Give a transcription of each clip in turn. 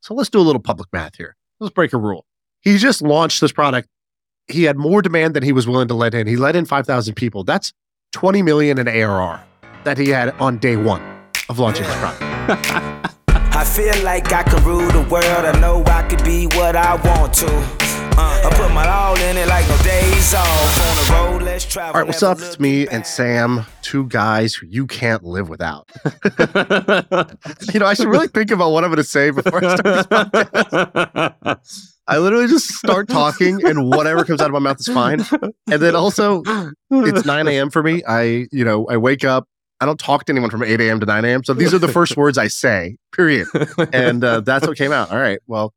So let's do a little public math here. Let's break a rule. He just launched this product. He had more demand than he was willing to let in. He let in 5,000 people. That's 20 million in ARR that he had on day one of launching this product. I feel like I can rule the world. I know I could be what I want to. Uh, I put my all in it like no days off. On the road, let's travel. All right, what's up? It's me and Sam, two guys who you can't live without. you know, I should really think about what I'm going to say before I start this podcast. I literally just start talking, and whatever comes out of my mouth is fine. And then also, it's 9 a.m. for me. I, you know, I wake up. I don't talk to anyone from 8 a.m. to 9 a.m. So these are the first words I say, period. And uh, that's what came out. All right. Well,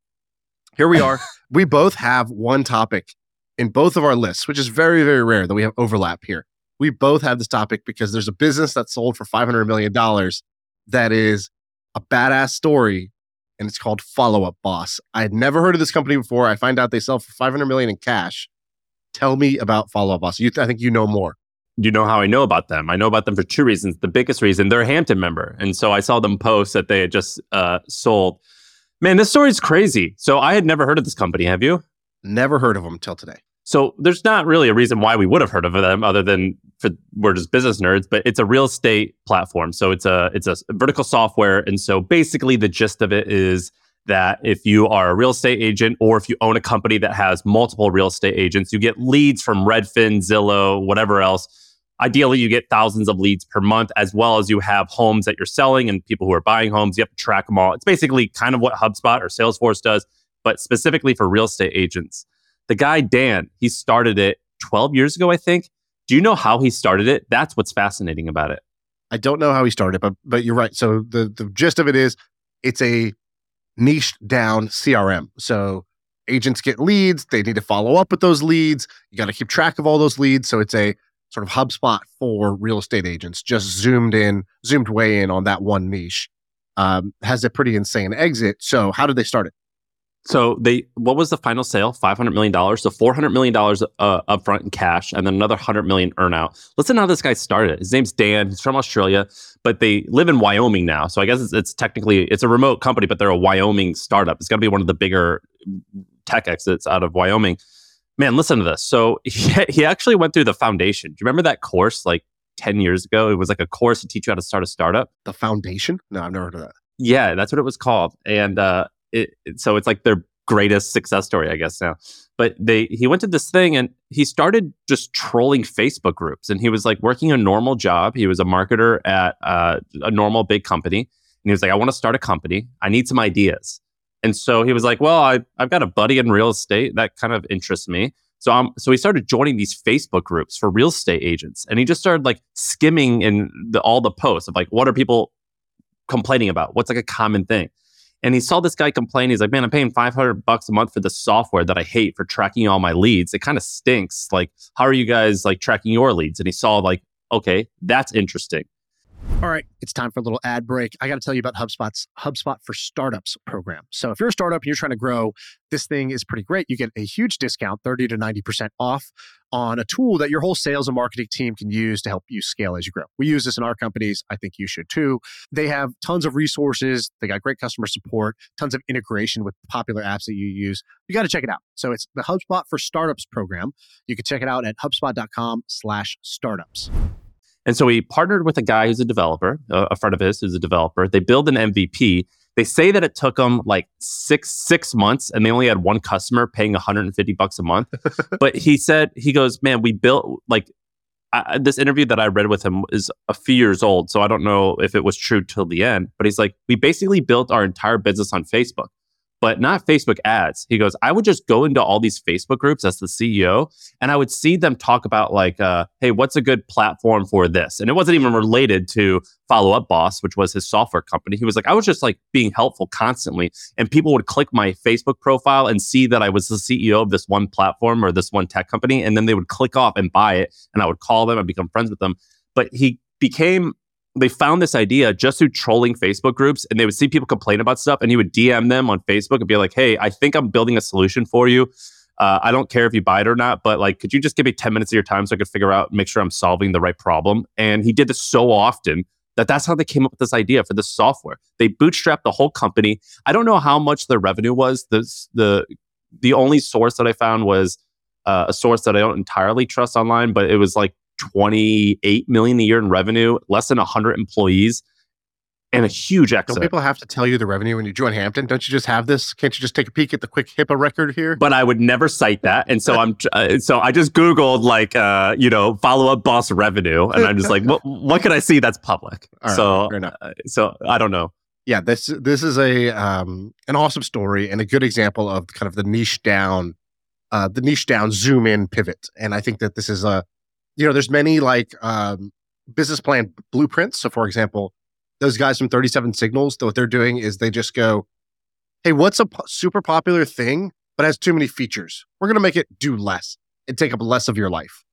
here we are. we both have one topic in both of our lists, which is very, very rare that we have overlap here. We both have this topic because there's a business that sold for $500 million that is a badass story and it's called Follow Up Boss. I had never heard of this company before. I find out they sell for 500 million in cash. Tell me about Follow Up Boss. You, I think you know more. You know how I know about them? I know about them for two reasons. The biggest reason, they're a Hampton member. And so I saw them post that they had just uh, sold Man, this story is crazy. So I had never heard of this company. Have you? Never heard of them till today. So there's not really a reason why we would have heard of them other than for we're just business nerds, but it's a real estate platform. So it's a it's a vertical software. And so basically the gist of it is that if you are a real estate agent or if you own a company that has multiple real estate agents, you get leads from Redfin, Zillow, whatever else Ideally, you get thousands of leads per month, as well as you have homes that you're selling and people who are buying homes. You have to track them all. It's basically kind of what HubSpot or Salesforce does, but specifically for real estate agents. The guy, Dan, he started it 12 years ago, I think. Do you know how he started it? That's what's fascinating about it. I don't know how he started, it, but but you're right. So the the gist of it is it's a niche down CRM. So agents get leads, they need to follow up with those leads. You got to keep track of all those leads. So it's a sort of HubSpot for real estate agents, just zoomed in, zoomed way in on that one niche. Um, has a pretty insane exit. So, how did they start it? So they, what was the final sale? Five hundred million dollars. So four hundred million dollars uh, upfront in cash, and then another hundred million earnout. Listen how this guy started. His name's Dan. He's from Australia, but they live in Wyoming now. So I guess it's, it's technically it's a remote company, but they're a Wyoming startup. It's got to be one of the bigger tech exits out of Wyoming man, listen to this. So he, he actually went through the foundation. Do you remember that course like 10 years ago? It was like a course to teach you how to start a startup. The foundation? No, I've never heard of that. Yeah, that's what it was called. And uh, it, so it's like their greatest success story, I guess now. But they he went to this thing and he started just trolling Facebook groups. And he was like working a normal job. He was a marketer at uh, a normal big company. And he was like, I want to start a company. I need some ideas. And so he was like, well, I, I've got a buddy in real estate that kind of interests me. So so he started joining these Facebook groups for real estate agents, and he just started like skimming in the, all the posts of like what are people complaining about? What's like a common thing? And he saw this guy complain. He's like, "Man, I'm paying 500 bucks a month for the software that I hate for tracking all my leads. It kind of stinks. Like, how are you guys like tracking your leads?" And he saw like, "Okay, that's interesting." All right, it's time for a little ad break. I got to tell you about HubSpot's HubSpot for Startups program. So, if you're a startup and you're trying to grow, this thing is pretty great. You get a huge discount, 30 to 90% off on a tool that your whole sales and marketing team can use to help you scale as you grow. We use this in our companies. I think you should too. They have tons of resources, they got great customer support, tons of integration with popular apps that you use. You got to check it out. So, it's the HubSpot for Startups program. You can check it out at hubspot.com/startups. And so he partnered with a guy who's a developer, a friend of his who's a developer. They build an MVP. They say that it took them like six six months, and they only had one customer paying 150 bucks a month. but he said he goes, man, we built like I, this interview that I read with him is a few years old, so I don't know if it was true till the end. But he's like, we basically built our entire business on Facebook but not Facebook ads. He goes, I would just go into all these Facebook groups as the CEO and I would see them talk about like, uh, hey, what's a good platform for this? And it wasn't even related to Follow Up Boss, which was his software company. He was like, I was just like being helpful constantly. And people would click my Facebook profile and see that I was the CEO of this one platform or this one tech company. And then they would click off and buy it. And I would call them and become friends with them. But he became they found this idea just through trolling Facebook groups and they would see people complain about stuff and he would DM them on Facebook and be like, Hey, I think I'm building a solution for you. Uh, I don't care if you buy it or not, but like, could you just give me 10 minutes of your time so I could figure out, make sure I'm solving the right problem? And he did this so often that that's how they came up with this idea for this software. They bootstrapped the whole company. I don't know how much their revenue was. The the the only source that I found was uh, a source that I don't entirely trust online, but it was like 28 million a year in revenue, less than 100 employees, and a huge exit. Don't people have to tell you the revenue when you join Hampton? Don't you just have this? Can't you just take a peek at the quick HIPAA record here? but I would never cite that, and so I'm uh, so I just googled like uh, you know follow up boss revenue, and I'm just like, what what can I see that's public? Right, so uh, so I don't know. yeah, this this is a um an awesome story and a good example of kind of the niche down, uh, the niche down zoom in pivot. And I think that this is a, you know, there's many like um business plan blueprints. So for example, those guys from 37 Signals, what they're doing is they just go, hey, what's a po- super popular thing but has too many features? We're gonna make it do less and take up less of your life.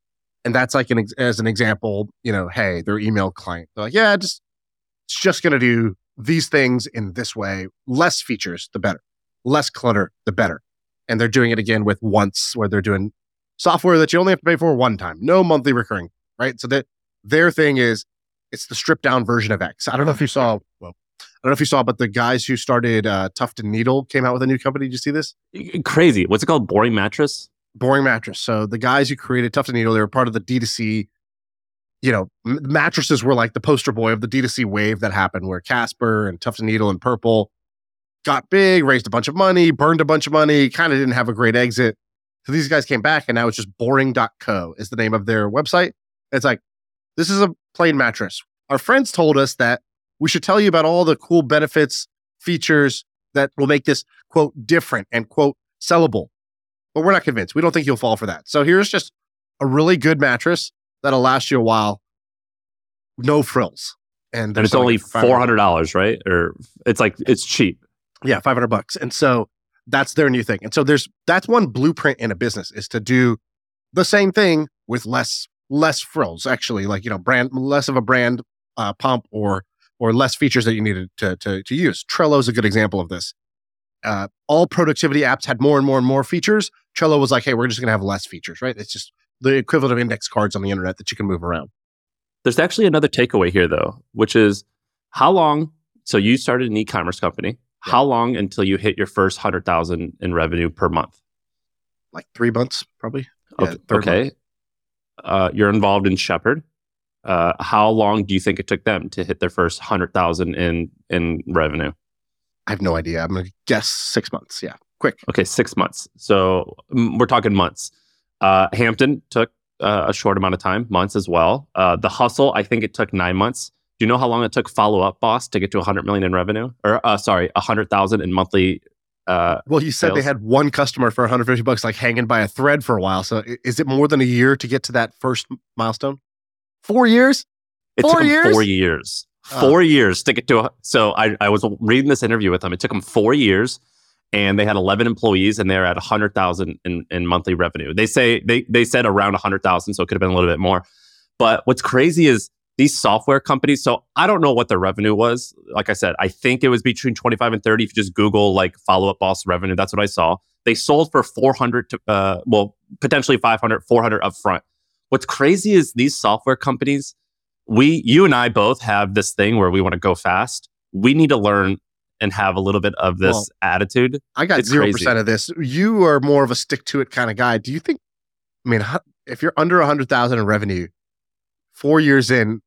And that's like an ex- as an example, you know, hey, their email client. They're like, yeah, just it's just gonna do these things in this way, less features, the better, less clutter, the better. And they're doing it again with once, where they're doing software that you only have to pay for one time, no monthly recurring, right? So that their thing is it's the stripped down version of X. I don't know if you saw, well, I don't know if you saw, but the guys who started uh, Tuft and Needle came out with a new company. Did you see this? Crazy. What's it called? Boring mattress. Boring Mattress. So the guys who created Tuft and Needle, they were part of the D2C. You know, mattresses were like the poster boy of the D2C wave that happened, where Casper and Tuft and Needle and Purple got big, raised a bunch of money, burned a bunch of money, kind of didn't have a great exit. So these guys came back, and now it's just boring.co is the name of their website. It's like, this is a plain mattress. Our friends told us that we should tell you about all the cool benefits, features that will make this quote different and quote sellable. But we're not convinced. We don't think you'll fall for that. So here's just a really good mattress that'll last you a while. No frills. And, And it's only it for $500. four hundred dollars, right? Or it's like it's cheap. Yeah, 500 bucks. And so that's their new thing. And so there's that's one blueprint in a business is to do the same thing with less less frills actually like you know brand less of a brand uh, pump or or less features that you needed to to to use. Trello is a good example of this. Uh, all productivity apps had more and more and more features. Trello was like, hey, we're just going to have less features, right? It's just the equivalent of index cards on the internet that you can move around. There's actually another takeaway here, though, which is how long. So you started an e-commerce company. How long until you hit your first hundred thousand in revenue per month? Like three months, probably. Yeah, Okay. month. Uh, you're involved in Shepherd. Uh, how long do you think it took them to hit their first hundred thousand in in revenue? I have no idea. I'm going to guess six months. Yeah, quick. Okay, six months. So mm, we're talking months. Uh, Hampton took uh, a short amount of time, months as well. Uh, the Hustle, I think it took nine months. Do you know how long it took Follow Up Boss to get to 100 million in revenue, or uh, sorry, 100,000 in monthly? Uh, Well, you said they had one customer for 150 bucks, like hanging by a thread for a while. So is it more than a year to get to that first milestone? Four years? it Four took years? four years. Oh. Four years to get to. A, so I, I was reading this interview with them. It took them four years, and they had 11 employees, and they're at 100,000 in, in monthly revenue. They say they they said around 100,000, so it could have been a little bit more. But what's crazy is these software companies. So I don't know what their revenue was. Like I said, I think it was between 25 and 30. If you just Google like follow up boss revenue, that's what I saw. They sold for 400 to uh, well potentially 500, 400 upfront. What's crazy is these software companies we you and I both have this thing where we want to go fast. We need to learn and have a little bit of this Well, attitude. I got zero percent of this. You are more of a stick to it kind of guy. Do you think? I mean, if you're under a hundred thousand in revenue, four years in,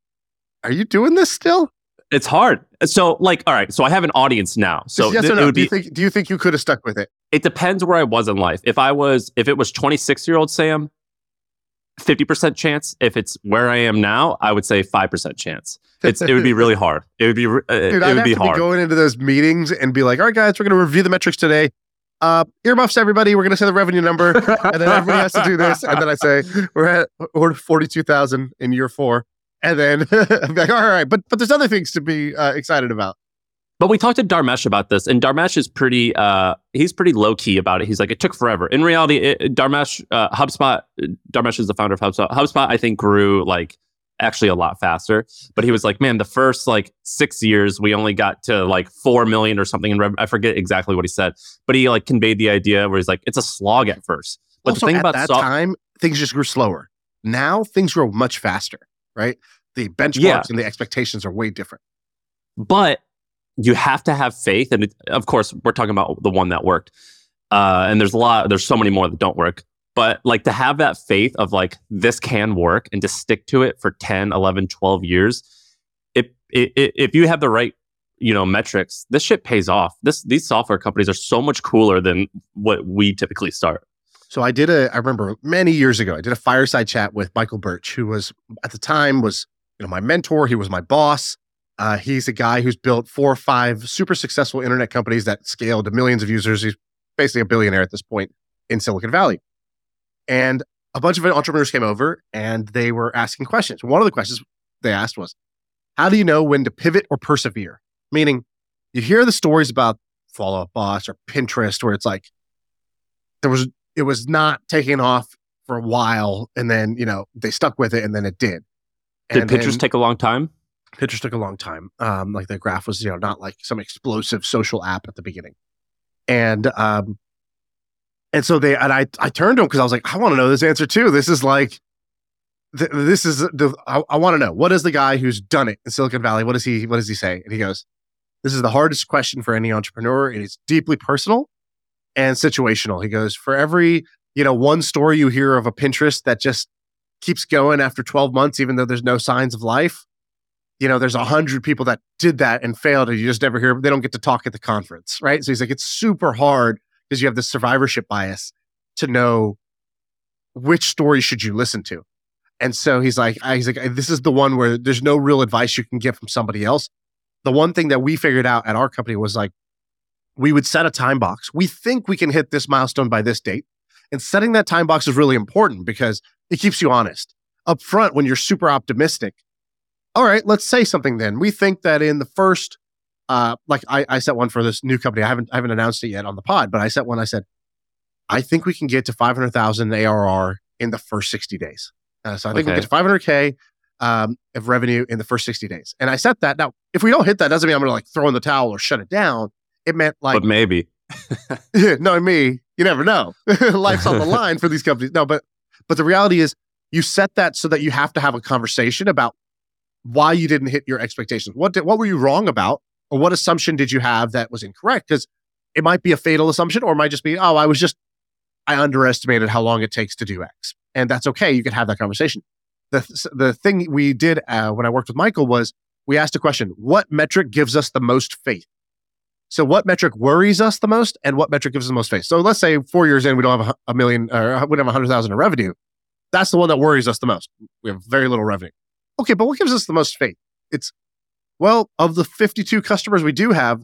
are you doing this still? It's hard. So like, all right, so I have an audience now. So yes th- or it no? Do you be think? Do you think you could have stuck with it? it depends where I was in life. If I was if it was 26 year old Sam, 50% chance. If it's where I am now, I would say 5% chance. It's it would be really hard. It would be uh, Dude, it I'd would be to hard. be going into those meetings and be like, "All right, guys, we're going to review the metrics today. Uh, earmuffs, everybody. We're going to say the revenue number, and then everybody has to do this. And then I say, we're at we're forty-two thousand in year four, and then I'm like, all right, but but there's other things to be uh, excited about. But we talked to Dharmesh about this, and Dharmesh is pretty. Uh, he's pretty low key about it. He's like, it took forever. In reality, it, Dharmesh, uh, HubSpot. Dharmesh is the founder of HubSpot. HubSpot, I think, grew like actually a lot faster. But he was like, man, the first like six years, we only got to like four million or something And revenue. I forget exactly what he said, but he like conveyed the idea where he's like, it's a slog at first. But also, the thing at about that so- time, things just grew slower. Now things grow much faster, right? The benchmarks Yeah. and the expectations are way different. but you have to have faith and it, of course we're talking about the one that worked uh, and there's a lot there's so many more that don't work but like to have that faith of like this can work and to stick to it for 10 11 12 years if if, if you have the right you know metrics this shit pays off this these software companies are so much cooler than what we typically start So I did a I remember many years ago, I did a fireside chat with Michael Birch, who was at the time was, you know, my mentor, he was my boss. Uh, he's a guy who's built four or five super successful internet companies that scale to millions of users. He's basically a billionaire at this point in Silicon Valley. And a bunch of entrepreneurs came over and they were asking questions. One of the questions they asked was, How do you know when to pivot or persevere? Meaning, you hear the stories about Follow Up Boss or Pinterest, where it's like there was it was not taking off for a while, and then you know they stuck with it, and then it did. did And pictures then- take a long time Pinterest took a long time. Um, like the graph was, you know, not like some explosive social app at the beginning. And um, and so they and I I turned to him because I was like, I want to know this answer too. This is like th- this is the I, I want to know what is the guy who's done it in Silicon Valley? What does he what does he say? And he goes, This is the hardest question for any entrepreneur. It is deeply personal and situational. He goes, For every, you know, one story you hear of a Pinterest that just keeps going after 12 months, even though there's no signs of life you know, there's a hundred people that did that and failed, and you just never hear. They don't get to talk at the conference, right? So he's like, it's super hard because you have this survivorship bias to know which story should you listen to. And so he's like, he's like, this is the one where there's no real advice you can get from somebody else. The one thing that we figured out at our company was like, we would set a time box. We think we can hit this milestone by this date, and setting that time box is really important because it keeps you honest up front when you're super optimistic all right, let's say something then. We think that in the first, uh, like I, I set one for this new company. I haven't, I haven't announced it yet on the pod, but I set one. I said, I think we can get to 500,000 ARR in the first 60 days. Uh, so I think we Okay. get to 500K um, of revenue in the first 60 days. And I set that. Now, if we don't hit that, doesn't mean I'm going to like throw in the towel or shut it down. It meant like, but maybe no, me, you never know. Life's on the line for these companies. No, but but the reality is you set that so that you have to have a conversation about why you didn't hit your expectations. What did, what were you wrong about? Or what assumption did you have that was incorrect? Because it might be a fatal assumption, or it might just be, oh, I was just I underestimated how long it takes to do X. And that's okay. You can have that conversation. The the thing we did uh, when I worked with Michael was we asked a question, what metric gives us the most faith? So what metric worries us the most and what metric gives us the most faith? So let's say four years in, we don't have a, million or uh, we don't have a hundred thousand in revenue. That's the one that worries us the most. We have very little revenue. Okay, but what gives us the most faith? It's, well, of the 52 customers we do have,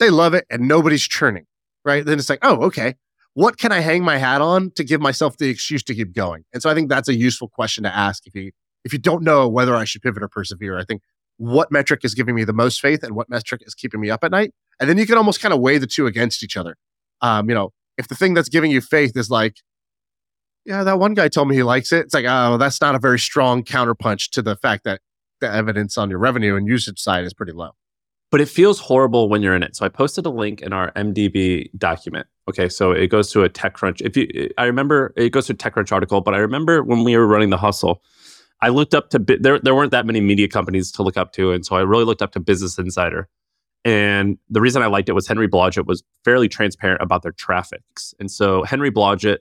they love it and nobody's churning, right? Then it's like, oh, okay. What can I hang my hat on to give myself the excuse to keep going? And so I think that's a useful question to ask if you if you don't know whether I should pivot or persevere. I think what metric is giving me the most faith and what metric is keeping me up at night and then you can almost kind of weigh the two against each other. Um, you know, if the thing that's giving you faith is like, yeah, that one guy told me he likes it. It's like, oh, that's not a very strong counterpunch to the fact that the evidence on your revenue and usage side is pretty low. but it feels horrible when you're in it. So I posted a link in our MDB document. Okay, so it goes to a TechCrunch. If you, I remember it goes to a TechCrunch article, but I remember when we were running the hustle, I looked up to there. There weren't that many media companies to look up to, and so I really looked up to Business Insider. And the reason I liked it was Henry Blodget was fairly transparent about their traffics. And so Henry Blodget,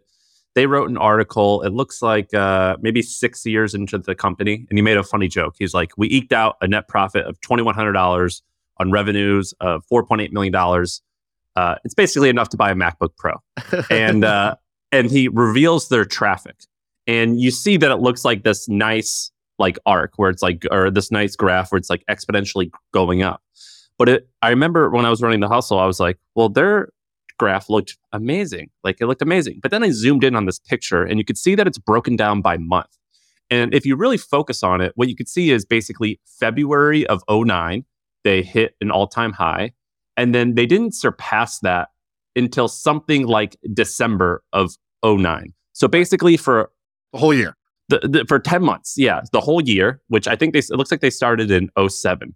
they wrote an article. It looks like uh, maybe six years into the company, and he made a funny joke. He's like, "We eked out a net profit of twenty one hundred dollars on revenues of four point eight million dollars. Uh, it's basically enough to buy a MacBook Pro." and uh, and he reveals their traffic, and you see that it looks like this nice like arc where it's like or this nice graph where it's like exponentially going up. But it, I remember when I was running the hustle, I was like, well, their graph looked amazing. Like it looked amazing. But then I zoomed in on this picture and you could see that it's broken down by month. And if you really focus on it, what you could see is basically February of 09, they hit an all time high. And then they didn't surpass that until something like December of 09. So basically, for The whole year. the, the for 10 months yeah the whole year which i think they it looks like they started in 07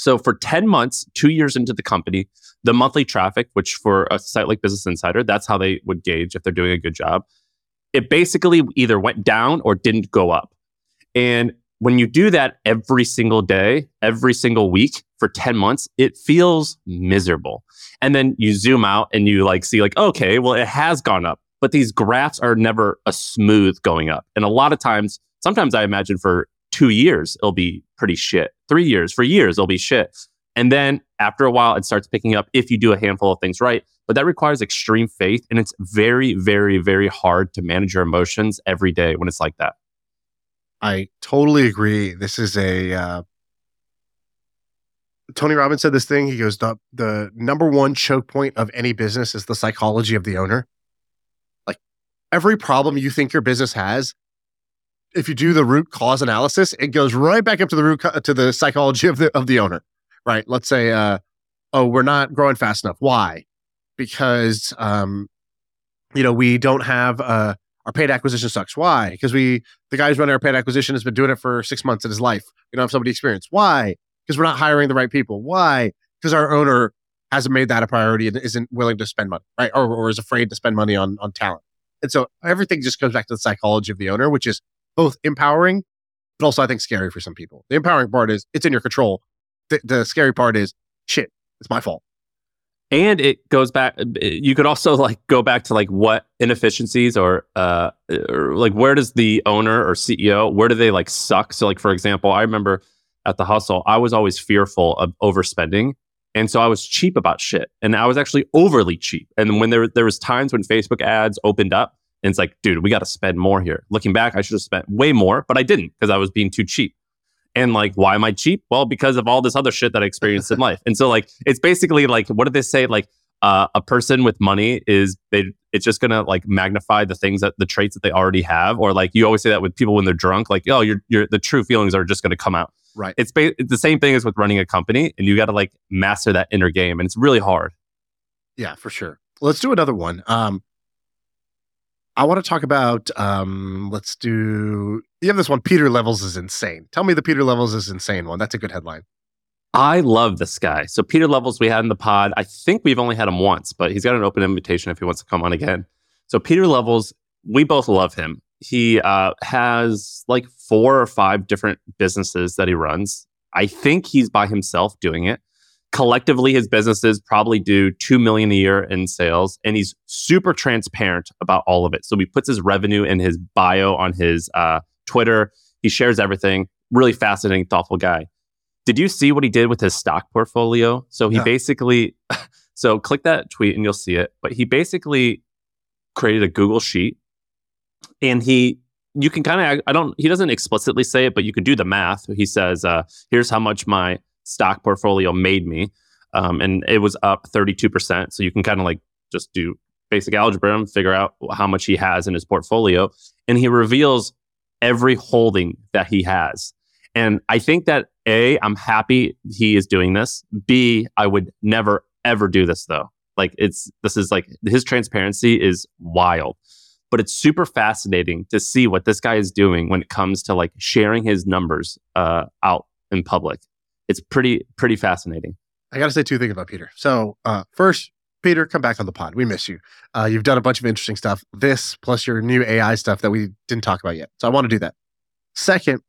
so for 10 months two years into the company the monthly traffic which for a site like business insider that's how they would gauge if they're doing a good job it basically either went down or didn't go up and when you do that every single day, every single week for 10 months, it feels miserable. And then you zoom out and you like see like, okay, well, it has gone up, but these graphs are never a smooth going up. And a lot of times, sometimes I imagine for two years, it'll be pretty shit. Three years, for years, it'll be shit. And then after a while, it starts picking up if you do a handful of things right. But that requires extreme faith. And it's very, very, very hard to manage your emotions every day when it's like that. I totally agree. This is a uh, Tony Robbins said this thing. He goes, the, the number one choke point of any business is the psychology of the owner. Like every problem you think your business has, if you do the root cause analysis, it goes right back up to the root co- to the psychology of the of the owner. Right? Let's say, uh, oh, we're not growing fast enough. Why? Because um, you know we don't have uh, our paid acquisition sucks. Why? Because we the guy who's running our paid acquisition has been doing it for six months in his life. We don't have somebody experienced. Why? Because we're not hiring the right people. Why? Because our owner hasn't made that a priority and isn't willing to spend money, right? Or, or is afraid to spend money on on talent. And so everything just goes back to the psychology of the owner, which is both empowering, but also I think scary for some people. The empowering part is it's in your control. The, the scary part is shit, it's my fault. And it goes back. You could also like go back to like what inefficiencies or uh or like where does the owner or CEO where do they like suck? So like for example, I remember at the hustle, I was always fearful of overspending. And so I was cheap about shit. And I was actually overly cheap. And when there there was times when Facebook ads opened up, and it's like, dude, we got to spend more here. Looking back, I should have spent way more, but I didn't because I was being too cheap. And like, why am I cheap? Well, because of all this other shit that I experienced in life. And so, like, it's basically like, what did they say? Like, uh, a person with money is they it's just gonna like magnify the things that the traits that they already have, or like you always say that with people when they're drunk, like, oh, your your the true feelings are just gonna come out. Right. It's, ba- it's the same thing as with running a company, and you got to like master that inner game, and it's really hard. Yeah, for sure. Let's do another one. Um, I want to talk about. Um, let's do. You have this one. Pieter Levels is insane. Tell me the Pieter Levels is insane one. That's a good headline. I love this guy. So Pieter Levels, we had in the pod. I think we've only had him once, but he's got an open invitation if he wants to come on again. So Pieter Levels, we both love him. He uh, has like four or five different businesses that he runs. I think he's by himself doing it. Collectively, his businesses probably do two million a year in sales, and he's super transparent about all of it. So he puts his revenue in his bio on his uh, Twitter. He shares everything. Really fascinating, thoughtful guy. Did you see what he did with his stock portfolio? So he Yeah. basically, so click that tweet and you'll see it. But he basically created a Google sheet, and he you can kind of I don't he doesn't explicitly say it, but you can do the math. He says, uh, "Here's how much my stock portfolio made me," um, and it was up 32 percent. So you can kind of like just do basic algebra and figure out how much he has in his portfolio, and he reveals every holding that he has. And I think that A, I'm happy he is doing this. B, I would never ever do this though. Like it's this is like his transparency is wild. But it's super fascinating to see what this guy is doing when it comes to like sharing his numbers uh, out in public. It's pretty pretty fascinating. I got to say two things about Pieter. So, uh, first, Pieter, come back on the pod. We miss you. Uh, you've done a bunch of interesting stuff. This plus your new AI stuff that we didn't talk about yet. So, I want to do that. Second,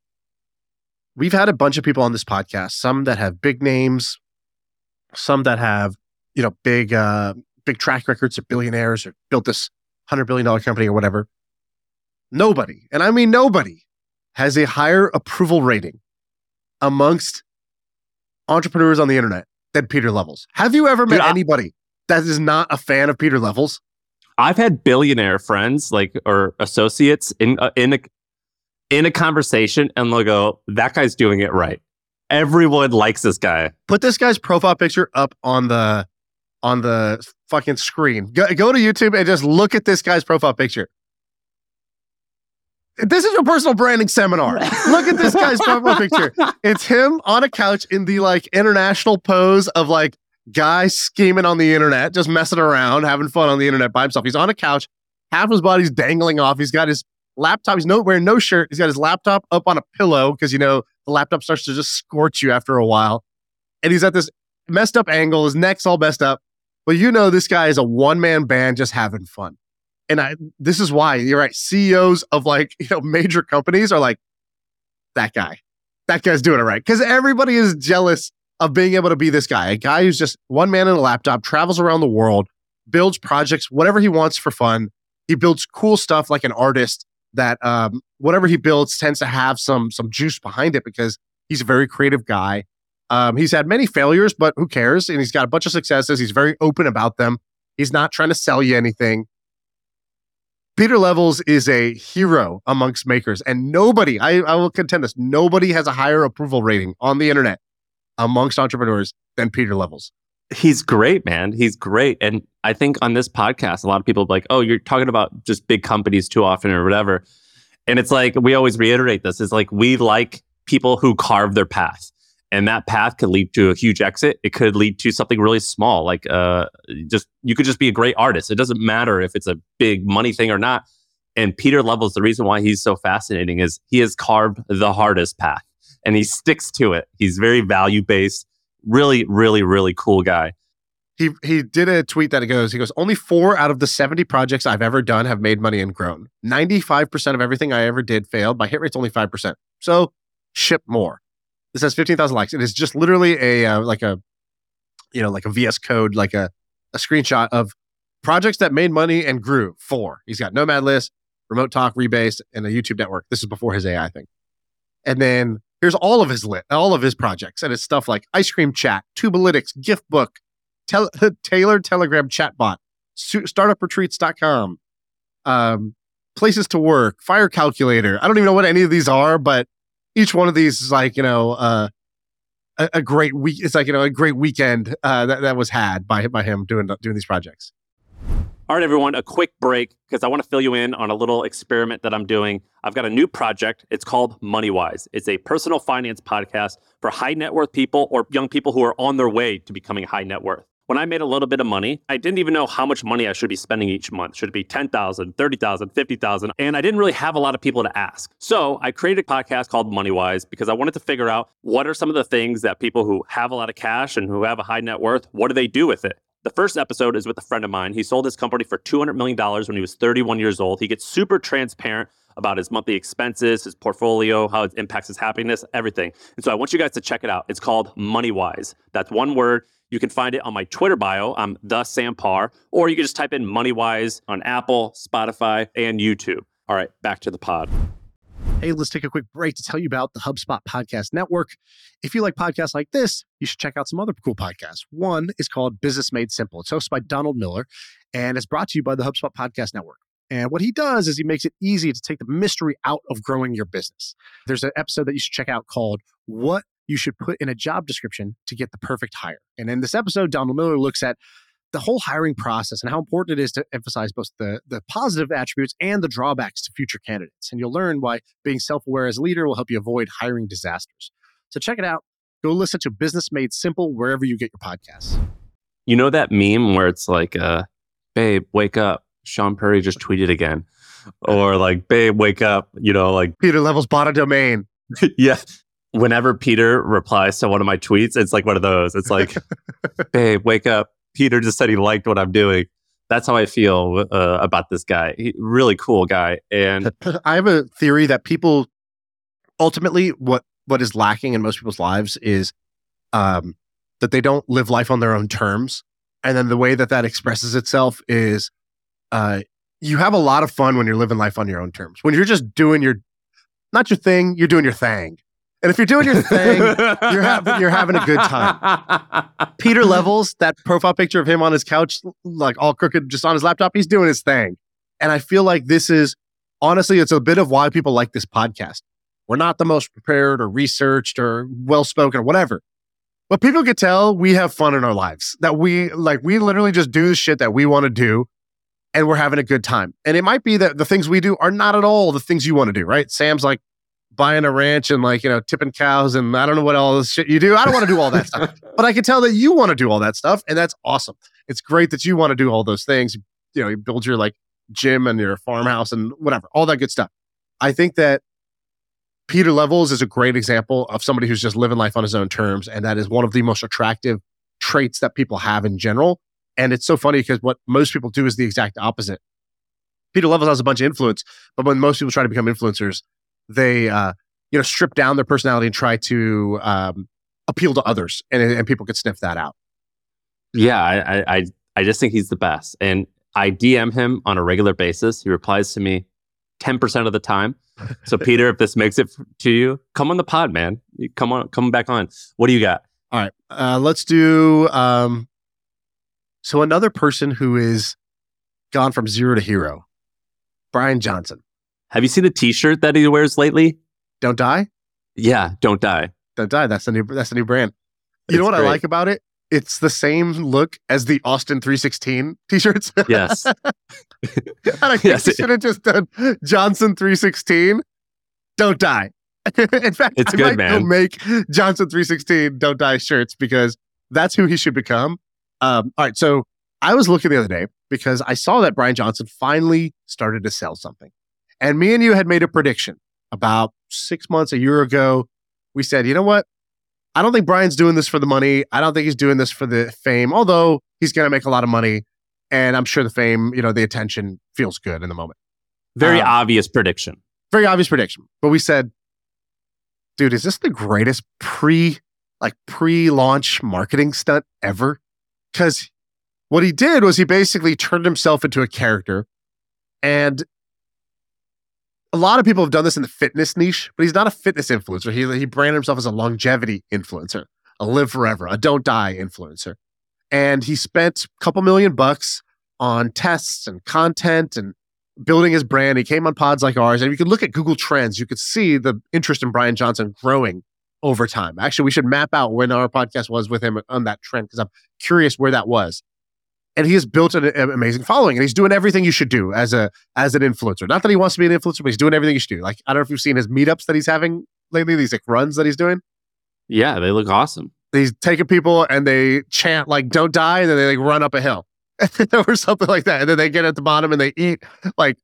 we've had a bunch of people on this podcast. Some that have big names, some that have you know big uh, big track records of billionaires or built this hundred billion dollar company or whatever. Nobody, and I mean nobody, has a higher approval rating amongst entrepreneurs on the internet than Pieter Levels. Have you ever met Dude, I- anybody that is not a fan of Pieter Levels? I've had billionaire friends like or associates in uh, in a in a conversation and they'll go, "That guy's doing it right." Everyone likes this guy. Put this guy's profile picture up on the on the fucking screen. Go, go to YouTube and just look at this guy's profile picture. This is your personal branding seminar. Look at this guy's profile picture. It's him on a couch in the like international pose of like guy scheming on the internet, just messing around, having fun on the internet by himself. He's on a couch, half his body's dangling off. He's got his laptop. He's no wearing no shirt. He's got his laptop up on a pillow because you know the laptop starts to just scorch you after a while. And he's at this messed up angle. His neck's all messed up. But you know this guy is a one man band just having fun. And I this is why you're right. CEOs of like you know major companies are like, that guy. That guy's doing it right. Because everybody is jealous of being able to be this guy, a guy who's just one man in a laptop, travels around the world, builds projects, whatever he wants for fun. He builds cool stuff like an artist that um, whatever he builds tends to have some some juice behind it because he's a very creative guy. Um, he's had many failures, but who cares? And he's got a bunch of successes. He's very open about them. He's not trying to sell you anything. Pieter Levels is a hero amongst makers, and nobody, I, I will contend this, nobody has a higher approval rating on the internet amongst entrepreneurs than Pieter Levels. He's great, man. He's great. And I think on this podcast, a lot of people like, oh, you're talking about just big companies too often or whatever. And it's like, we always reiterate this is like, we like people who carve their path. And that path could lead to a huge exit. It could lead to something really small, like uh, just you could just be a great artist. It doesn't matter if it's a big money thing or not. And Pieter Levels, the reason why he's so fascinating is he has carved the hardest path and he sticks to it. He's very value based. Really, really, really cool guy. He he did a tweet that goes, he goes, only four out of the 70 projects I've ever done have made money and grown. 95% of everything I ever did failed. My hit rate's only 5%. So ship more. This has 15,000 likes. It is just literally a uh, like a you know, like a VS code, like a, a screenshot of projects that made money and grew. Four. He's got Nomad List, Remote OK, Rebase, and a YouTube network. This is before his AI thing. And then here's all of his lit, all of his projects, and it's stuff like Ice Cream Chat, Tubalytics, Gift Book, tel- Tailored Telegram Chatbot, su- StartupRetreats.com, um, Places to Work, Fire Calculator. I don't even know what any of these are, but each one of these is like you know uh, a, a, great week. It's like you know a great weekend uh, that that was had by by him doing doing these projects. All right, everyone, a quick break because I want to fill you in on a little experiment that I'm doing. I've got a new project. It's called MoneyWise. It's a personal finance podcast for high net worth people or young people who are on their way to becoming high net worth. When I made a little bit of money, I didn't even know how much money I should be spending each month. Should it be 10,000, 30,000, 50,000? And I didn't really have a lot of people to ask. So I created a podcast called MoneyWise because I wanted to figure out what are some of the things that people who have a lot of cash and who have a high net worth, what do they do with it? The first episode is with a friend of mine. He sold his company for $200 million when he was 31 years old. He gets super transparent about his monthly expenses, his portfolio, how it impacts his happiness, everything. And so I want you guys to check it out. It's called MoneyWise. That's one word. You can find it on my Twitter bio. I'm the Sam Parr, or you can just type in MoneyWise on Apple, Spotify, and YouTube. All right, back to the pod. Hey, let's take a quick break to tell you about the HubSpot Podcast Network. If you like podcasts like this, you should check out some other cool podcasts. One is called Business Made Simple. It's hosted by Donald Miller and it's brought to you by the HubSpot Podcast Network. And what he does is he makes it easy to take the mystery out of growing your business. There's an episode that you should check out called What You Should Put in a Job Description to Get the Perfect Hire. And in this episode, Donald Miller looks at the whole hiring process and how important it is to emphasize both the, the positive attributes and the drawbacks to future candidates. And you'll learn why being self aware as a leader will help you avoid hiring disasters. So check it out. Go listen to Business Made Simple wherever you get your podcasts. You know that meme where it's like, uh, babe, wake up. Shaan Puri just tweeted again. Or like, babe, wake up. You know, like Pieter Levels bought a domain. yeah. Whenever Pieter replies to one of my tweets, it's like one of those. It's like, babe, wake up Pieter just said he liked what I'm doing. That's how I feel uh, about this guy. He, really cool guy. And I have a theory that people ultimately what what is lacking in most people's lives is um, that they don't live life on their own terms. And then the way that that expresses itself is uh, you have a lot of fun when you're living life on your own terms. When you're just doing your not your thing, you're doing your thing. And if you're doing your thing, you're having you're having a good time. Pieter Levels, that profile picture of him on his couch, like all crooked, just on his laptop, he's doing his thing. And I feel like this is honestly, it's a bit of why people like this podcast. We're not the most prepared or researched or well spoken or whatever. But people could tell we have fun in our lives. That we like we literally just do the shit that we want to do and we're having a good time. And it might be that the things we do are not at all the things you want to do, right? Sam's like, buying a ranch and like you know tipping cows and I don't know what all this shit you do. I don't want to do all that stuff, but I can tell that you want to do all that stuff, and that's awesome. It's great that you want to do all those things. You know, you build your like gym and your farmhouse and whatever, all that good stuff. I think that Pieter Levels is a great example of somebody who's just living life on his own terms, and that is one of the most attractive traits that people have in general. And it's so funny because what most people do is the exact opposite. Pieter Levels has a bunch of influence, but when most people try to become influencers, they uh, you know, strip down their personality and try to um, appeal to others, and, and people could sniff that out. Yeah, I, I, I, I just think he's the best, and I DM him on a regular basis. He replies to me ten percent of the time. So, Pieter, if this makes it to you, come on the pod, man. Come on, come back on. What do you got? All right, uh, let's do. Um, so another person who is gone from zero to hero, Bryan Johnson. Have you seen the T-shirt that he wears lately? Don't die, Yeah, don't die. don't die. That's the new. That's the new brand. You know It's what I like about it? It's the same look as the Austin 316 t-shirts. Yes, and I think Yes, they should have just done Johnson 316. Don't die. In fact, It's I good, might man. make Johnson 316 Don't Die shirts because that's who he should become. Um, all right, so I was looking the other day because I saw that Bryan Johnson finally started to sell something, and me and you had made a prediction about six months, a year ago. We said, you know what? I don't think Bryan's doing this for the money. I don't think he's doing this for the fame, although he's going to make a lot of money. And I'm sure the fame, you know, the attention feels good in the moment. very Um, obvious prediction. Very obvious prediction. But we said, dude, is this the greatest pre, like pre launch marketing stunt ever? Because what he did was he basically turned himself into a character. And a lot of people have done this in the fitness niche, but he's not a fitness influencer. He, he branded himself as a longevity influencer, a live forever, a don't die influencer. And he spent a couple million bucks on tests and content and building his brand. He came on pods like ours. And you could look at Google Trends, you could see the interest in Bryan Johnson growing over time. Actually, we should map out when our podcast was with him on that trend because I'm curious where that was. And he has built an, an amazing following, and he's doing everything you should do as a as an influencer. Not that he wants to be an influencer, but he's doing everything you should do. Like I don't know if you've seen his meetups that he's having lately, these like runs that he's doing. Yeah, they look awesome. He's taking people and they chant like "Don't die," and then they like run up a hill or something like that, and then they get at the bottom and they eat like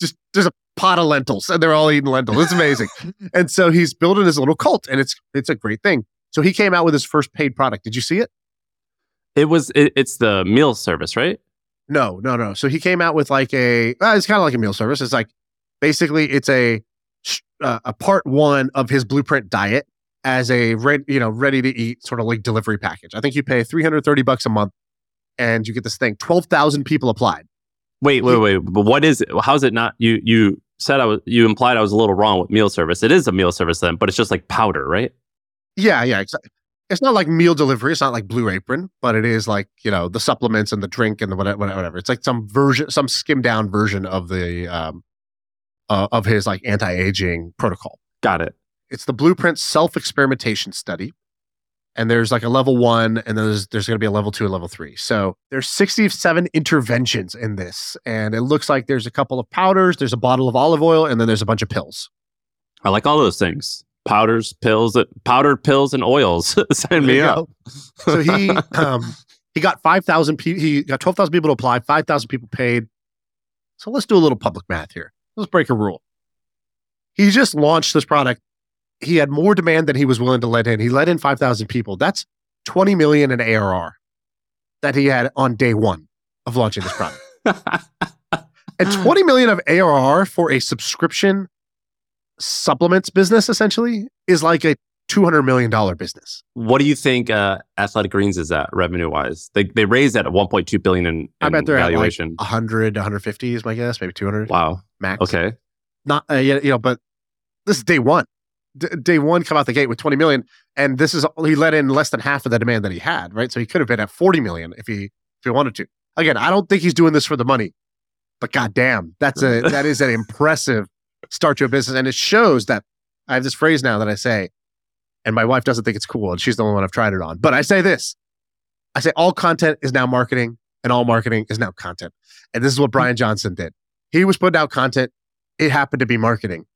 just there's a pot of lentils, and they're all eating lentils. It's amazing. and so he's building his little cult, and it's it's a great thing. So he came out with his first paid product. Did you see it? It was. It, it's the meal service, right? No, no, no. So he came out with like a. Uh, it's kind of like a meal service. It's like basically it's a uh, a part one of his blueprint diet as a red, you know, ready to eat sort of like delivery package. I think you pay three hundred thirty bucks a month, and you get this thing. Twelve thousand people applied. Wait, wait, wait. But what is it? How's it not? You you said I was. You implied I was a little wrong with meal service. It is a meal service then, but it's just like powder, right? Yeah, yeah, exactly. It's not like meal delivery. It's not like Blue Apron, but it is like you know the supplements and the drink and the whatever. whatever. It's like some version, some skimmed down version of the um, uh, of his like anti aging protocol. Got it. it's the blueprint self experimentation study and there's like a level one and there's there's going to be a level two and level three so there's 67 interventions in this and it looks like there's a couple of powders there's a bottle of olive oil and then there's a bunch of pills I like all those things. Powders, pills, powdered pills, and oils. Sign me up. so he um he got 5000 people he got 12000 people to apply 5000 people paid. So let's do a little public math here. Let's break a rule. He just launched this product. He had more demand than he was willing to let in. He let in 5000 people. That's 20 million in arr that he had on day one of launching this product. And 20 million of arr for a subscription supplements business essentially is like a 200 million dollar business what do you think uh, Athletic Greens is at revenue wise? They they raised at 1.2 billion in, in I bet they're at, like, valuation. 100 150 is my guess maybe 200 wow. max Okay. not uh, you know but this is day one D- day one come out the gate with 20 million and this is he let in less than half of the demand that he had right so he could have been at 40 million if he if he wanted to again i don't think he's doing this for the money but goddamn that's a that is an impressive start your business. And it shows that i have this phrase now that i say and my wife doesn't think it's cool and she's the only one i've tried it on. But i say this. I say all content is now marketing and all marketing is now content. And this is what bryan johnson did. He was putting out content. It happened to be marketing.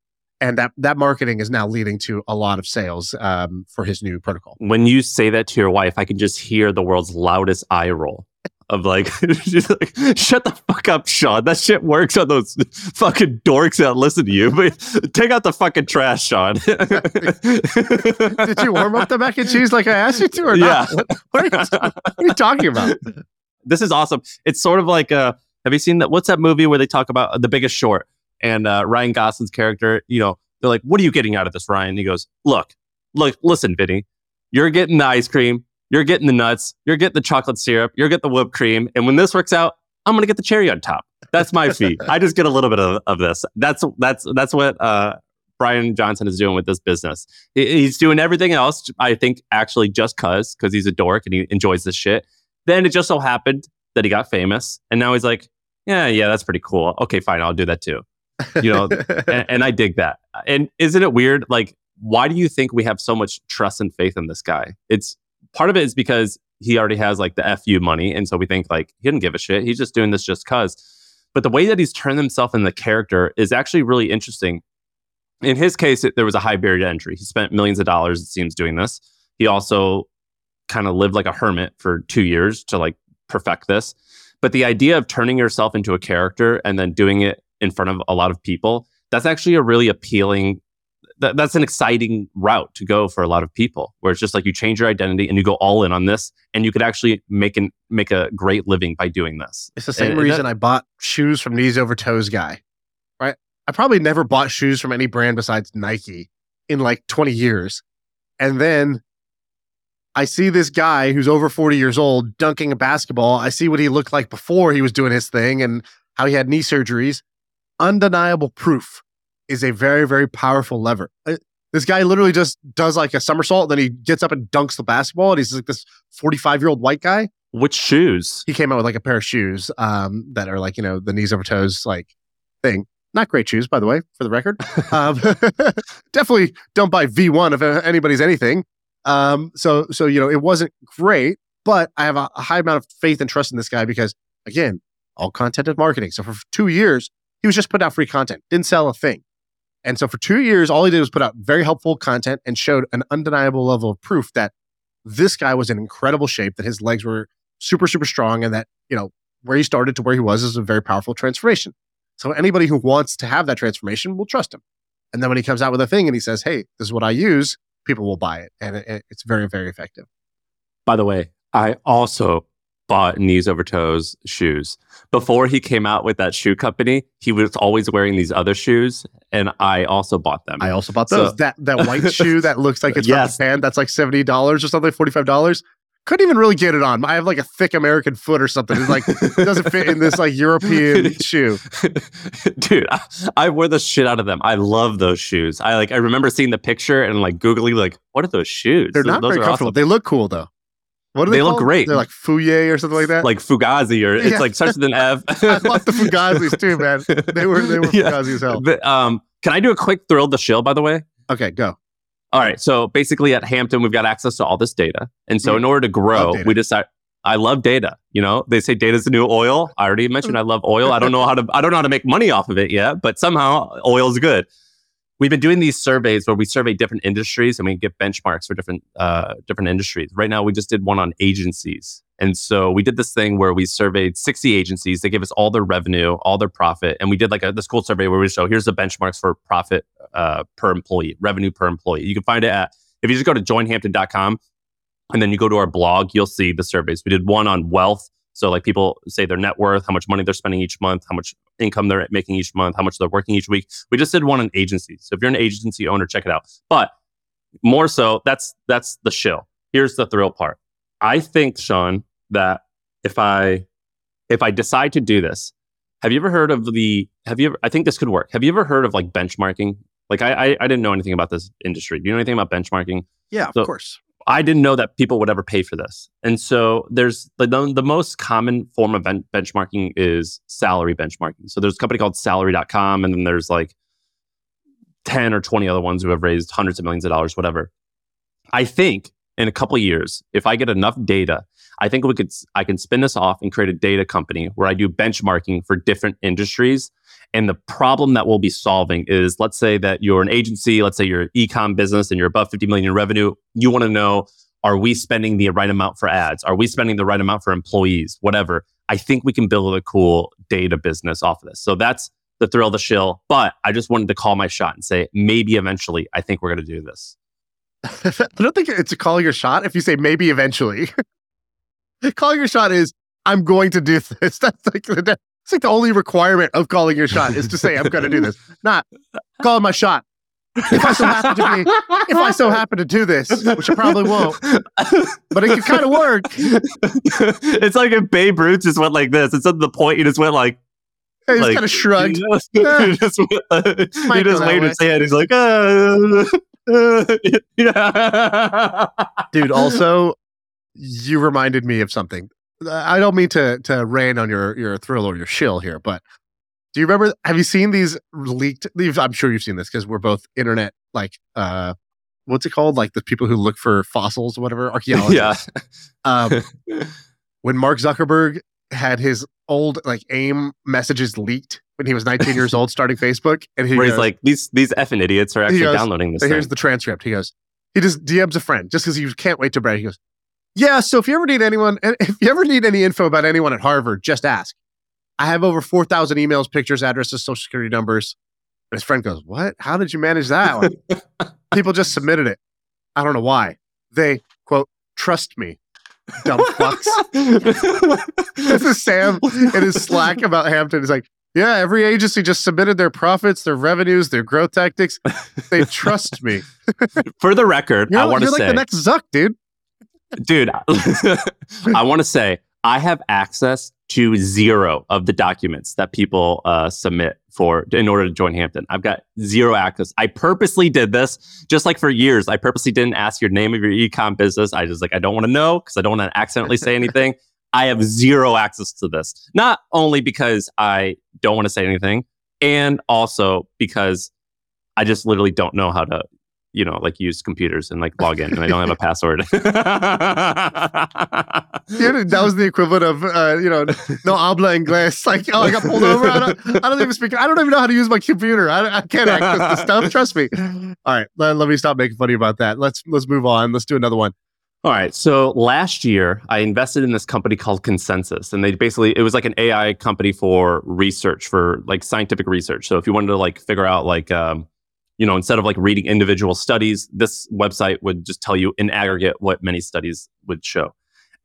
And that that marketing is now leading to a lot of sales um, for his new protocol. When you say that to your wife, I can just hear the world's loudest eye roll. Of like, like, shut the fuck up, Shaan. That shit works on those fucking dorks that listen to you. But take out the fucking trash, Shaan. did you warm up the mac and cheese like i asked you to or not Yeah. what, what are you, what are you talking about this is awesome. It's sort of like uh have you seen that what's that movie where they talk about the biggest short and uh Ryan Gosling's character, you know, They're like, what are you getting out of this, Ryan? And he goes, look, look, listen, Vinny, you're getting the ice cream, you're getting the nuts, you're getting the chocolate syrup, you're getting the whipped cream. And when this works out, I'm going to get the cherry on top. That's my fee. I just get a little bit of, of this. That's, that's, that's what, uh, Bryan Johnson is doing with this business. He's doing everything else, I think, actually just cause, because he's a dork and he enjoys this shit. Then it just so happened that he got famous. And now he's like, yeah, yeah, that's pretty cool. Okay, fine, I'll do that too. You know, and, and I dig that. And isn't it weird? Like, why do you think we have so much trust and faith in this guy? It's part of it is because he already has like the FU money. And so we think like he didn't give a shit. He's just doing this just cause. But the way that he's turned himself in the character is actually really interesting. In his case, it, there was a high barrier to entry. He spent millions of dollars, it seems, doing this. He also kind of lived like a hermit for two years to like perfect this. But the idea of turning yourself into a character and then doing it in front of a lot of people, that's actually a really appealing that, that's an exciting route to go for a lot of people where it's just like you change your identity and you go all in on this and you could actually make an make a great living by doing this It's the same And- and reason that- I bought shoes from knees over toes guy, right? I probably never bought shoes from any brand besides Nike in like 20 years. And then I see this guy who's over 40 years old dunking a basketball. I see what he looked like before he was doing his thing and how he had knee surgeries. Undeniable proof is a very, very powerful lever. Uh, This guy literally just does like a somersault, then he gets up and dunks the basketball, and he's like this 45 year old white guy which shoes he came out with like a pair of shoes um, that are like you know the knees over toes like thing. Not great shoes, by the way, for the record. um, definitely don't buy V1 if uh, anybody's anything. Um, so so you know it wasn't great, but I have a, a high amount of faith and trust in this guy because again, all content is marketing. So for two years, he was just putting out free content, didn't sell a thing. And so for two years, all he did was put out very helpful content and showed an undeniable level of proof that this guy was in incredible shape, that his legs were super, super strong, and that, you know, where he started to where he was is a very powerful transformation. So anybody who wants to have that transformation will trust him. And then when he comes out with a thing and he says, hey, this is what I use, people will buy it. And it, it- it's very, very effective. by the way i also bought knees over toes shoes before he came out with that shoe company he was always wearing these other shoes and i also bought them I also bought So- those. that that white shoe that looks like it's Yes. from Japan, that's like $70 or something, $45. Couldn't even really get it on. I have like a thick American foot or something. It's like it doesn't fit in this like European shoe. Dude, I, I wear the shit out of them. I love those shoes. I like. I remember seeing the picture and like googling, like, what are those shoes? They're not those very comfortable. awesome. They look cool though. What they? They look great. They're like Fouye or something like that. like Fugazi, or it's Yeah. like starts with an F. I bought the Fugazis too, man. They were they were Yeah. Fugazi as hell. The- um, can I do a quick thrill the shill? By the way. Okay, go. All right. So basically, at Hampton, we've got access to all this data, and so Mm. in order to grow, we decide. I love data. You know, they say data's the new oil. I already mentioned I love oil. I don't know how to. I don't know how to make money off of it yet, but somehow oil's good. We've been doing these surveys where we survey different industries and we get benchmarks for different uh, different industries. Right now, we just did one on agencies, and so we did this thing where we surveyed 60 agencies. They gave us all their revenue, all their profit, and we did like a this cool survey where we show here's the benchmarks for profit uh, per employee, revenue per employee. You can find it at if you just go to joinhampton.com and then you go to our blog, you'll see the surveys. We did one on wealth. So like people say their net worth, how much money they're spending each month, how much income they're making each month, how much they're working each week. We just did one on agencies. So if you're an agency owner, check it out. But more so, that's that's the shill. Here's the thrill part. I think, Shaan, that if I if I decide to do this, have you ever heard of the have you ever I think this could work. Have you ever heard of like benchmarking? Like I I, I didn't know anything about this industry. Do you know anything about benchmarking? Yeah, of course. I didn't know that people would ever pay for this. And so there's the, the, most common form of ben- benchmarking is salary benchmarking. So there's a company called salary.com, and then there's like 10 or 20 other ones who have raised hundreds of millions of dollars, whatever. I think in a couple years, if I get enough data, I think we could I can spin this off and create a data company where I do benchmarking for different industries. And the problem that we'll be solving is let's say that you're an agency, let's say you're an e-com business and you're above 50 million in revenue. You want to know, are we spending the right amount for ads? Are we spending the right amount for employees? Whatever. I think we can build a cool data business off of this. So that's the thrill of the shill. But I just wanted to call my shot and say maybe eventually I think we're going to do this. I don't think it's a calling your shot if you say maybe eventually. calling your shot is I'm going to do this. That's like the it's like the only requirement of calling your shot is to say I'm going to do this. Not calling my shot. if I so happen to be, if I so happen to do this, which I probably won't, but it could kind of work. it's like if Babe Ruth just went like this. It's of the point, you just went like, He just like, kind of shrugged. He just, Yeah. he just, went, uh, he just waved his hand. He's like, uh, uh, yeah. Dude, also, you reminded me of something. I don't mean to to rain on your your thrill or your shill here, but do you remember? Have you seen these leaked? These, I'm sure you've seen this because we're both internet like uh, what's it called? Like the people who look for fossils, or whatever, archaeologists. yeah. Um, when Mark Zuckerberg had his old like AIM messages leaked when he was 19 years old, starting Facebook, and he Where he's like, these these effing idiots are actually goes, downloading this. Here's thing. the transcript. He goes, he just DMs a friend just because he can't wait to brag. He goes, yeah. So if you ever need anyone, if you ever need any info about anyone at Harvard, just ask. I have over four thousand emails, pictures, addresses, social security numbers. And his friend goes, what? How did you manage that? one?" People just submitted it. I don't know why. They quote trust me, dumb fucks. this is Sam in his Slack about Hampton. He's like, yeah, every agency just submitted their profits, their revenues, their growth tactics. They trust me. For the record, You're, I want to you're like say, the next Zuck, dude. Dude, I want to say I have access to zero of the documents that people uh, submit for in order to join Hampton. I've got zero access. I purposely did this, just like for years. I purposely didn't ask your name of your ecom business. I just like I don't want to know because I don't want to accidentally say anything. I have zero access to this. Not only because I don't want to say anything, and also because I just literally don't know how to, you know, like use computers and like log in, and I don't have a password. That was the equivalent of, uh, you know, no habla inglés. Like, oh, I got pulled over. I don't, I don't even speak. I don't even know how to use my computer. I, I can't access the stuff. Trust me. All right, let, let me stop making funny about that. Let's let's move on. Let's do another one. All right. So last year, I invested in this company called Consensus, and they basically it was like an AI company for research for like scientific research. So if you wanted to like figure out like um, you know instead of like reading individual studies, this website would just tell you in aggregate what many studies would show.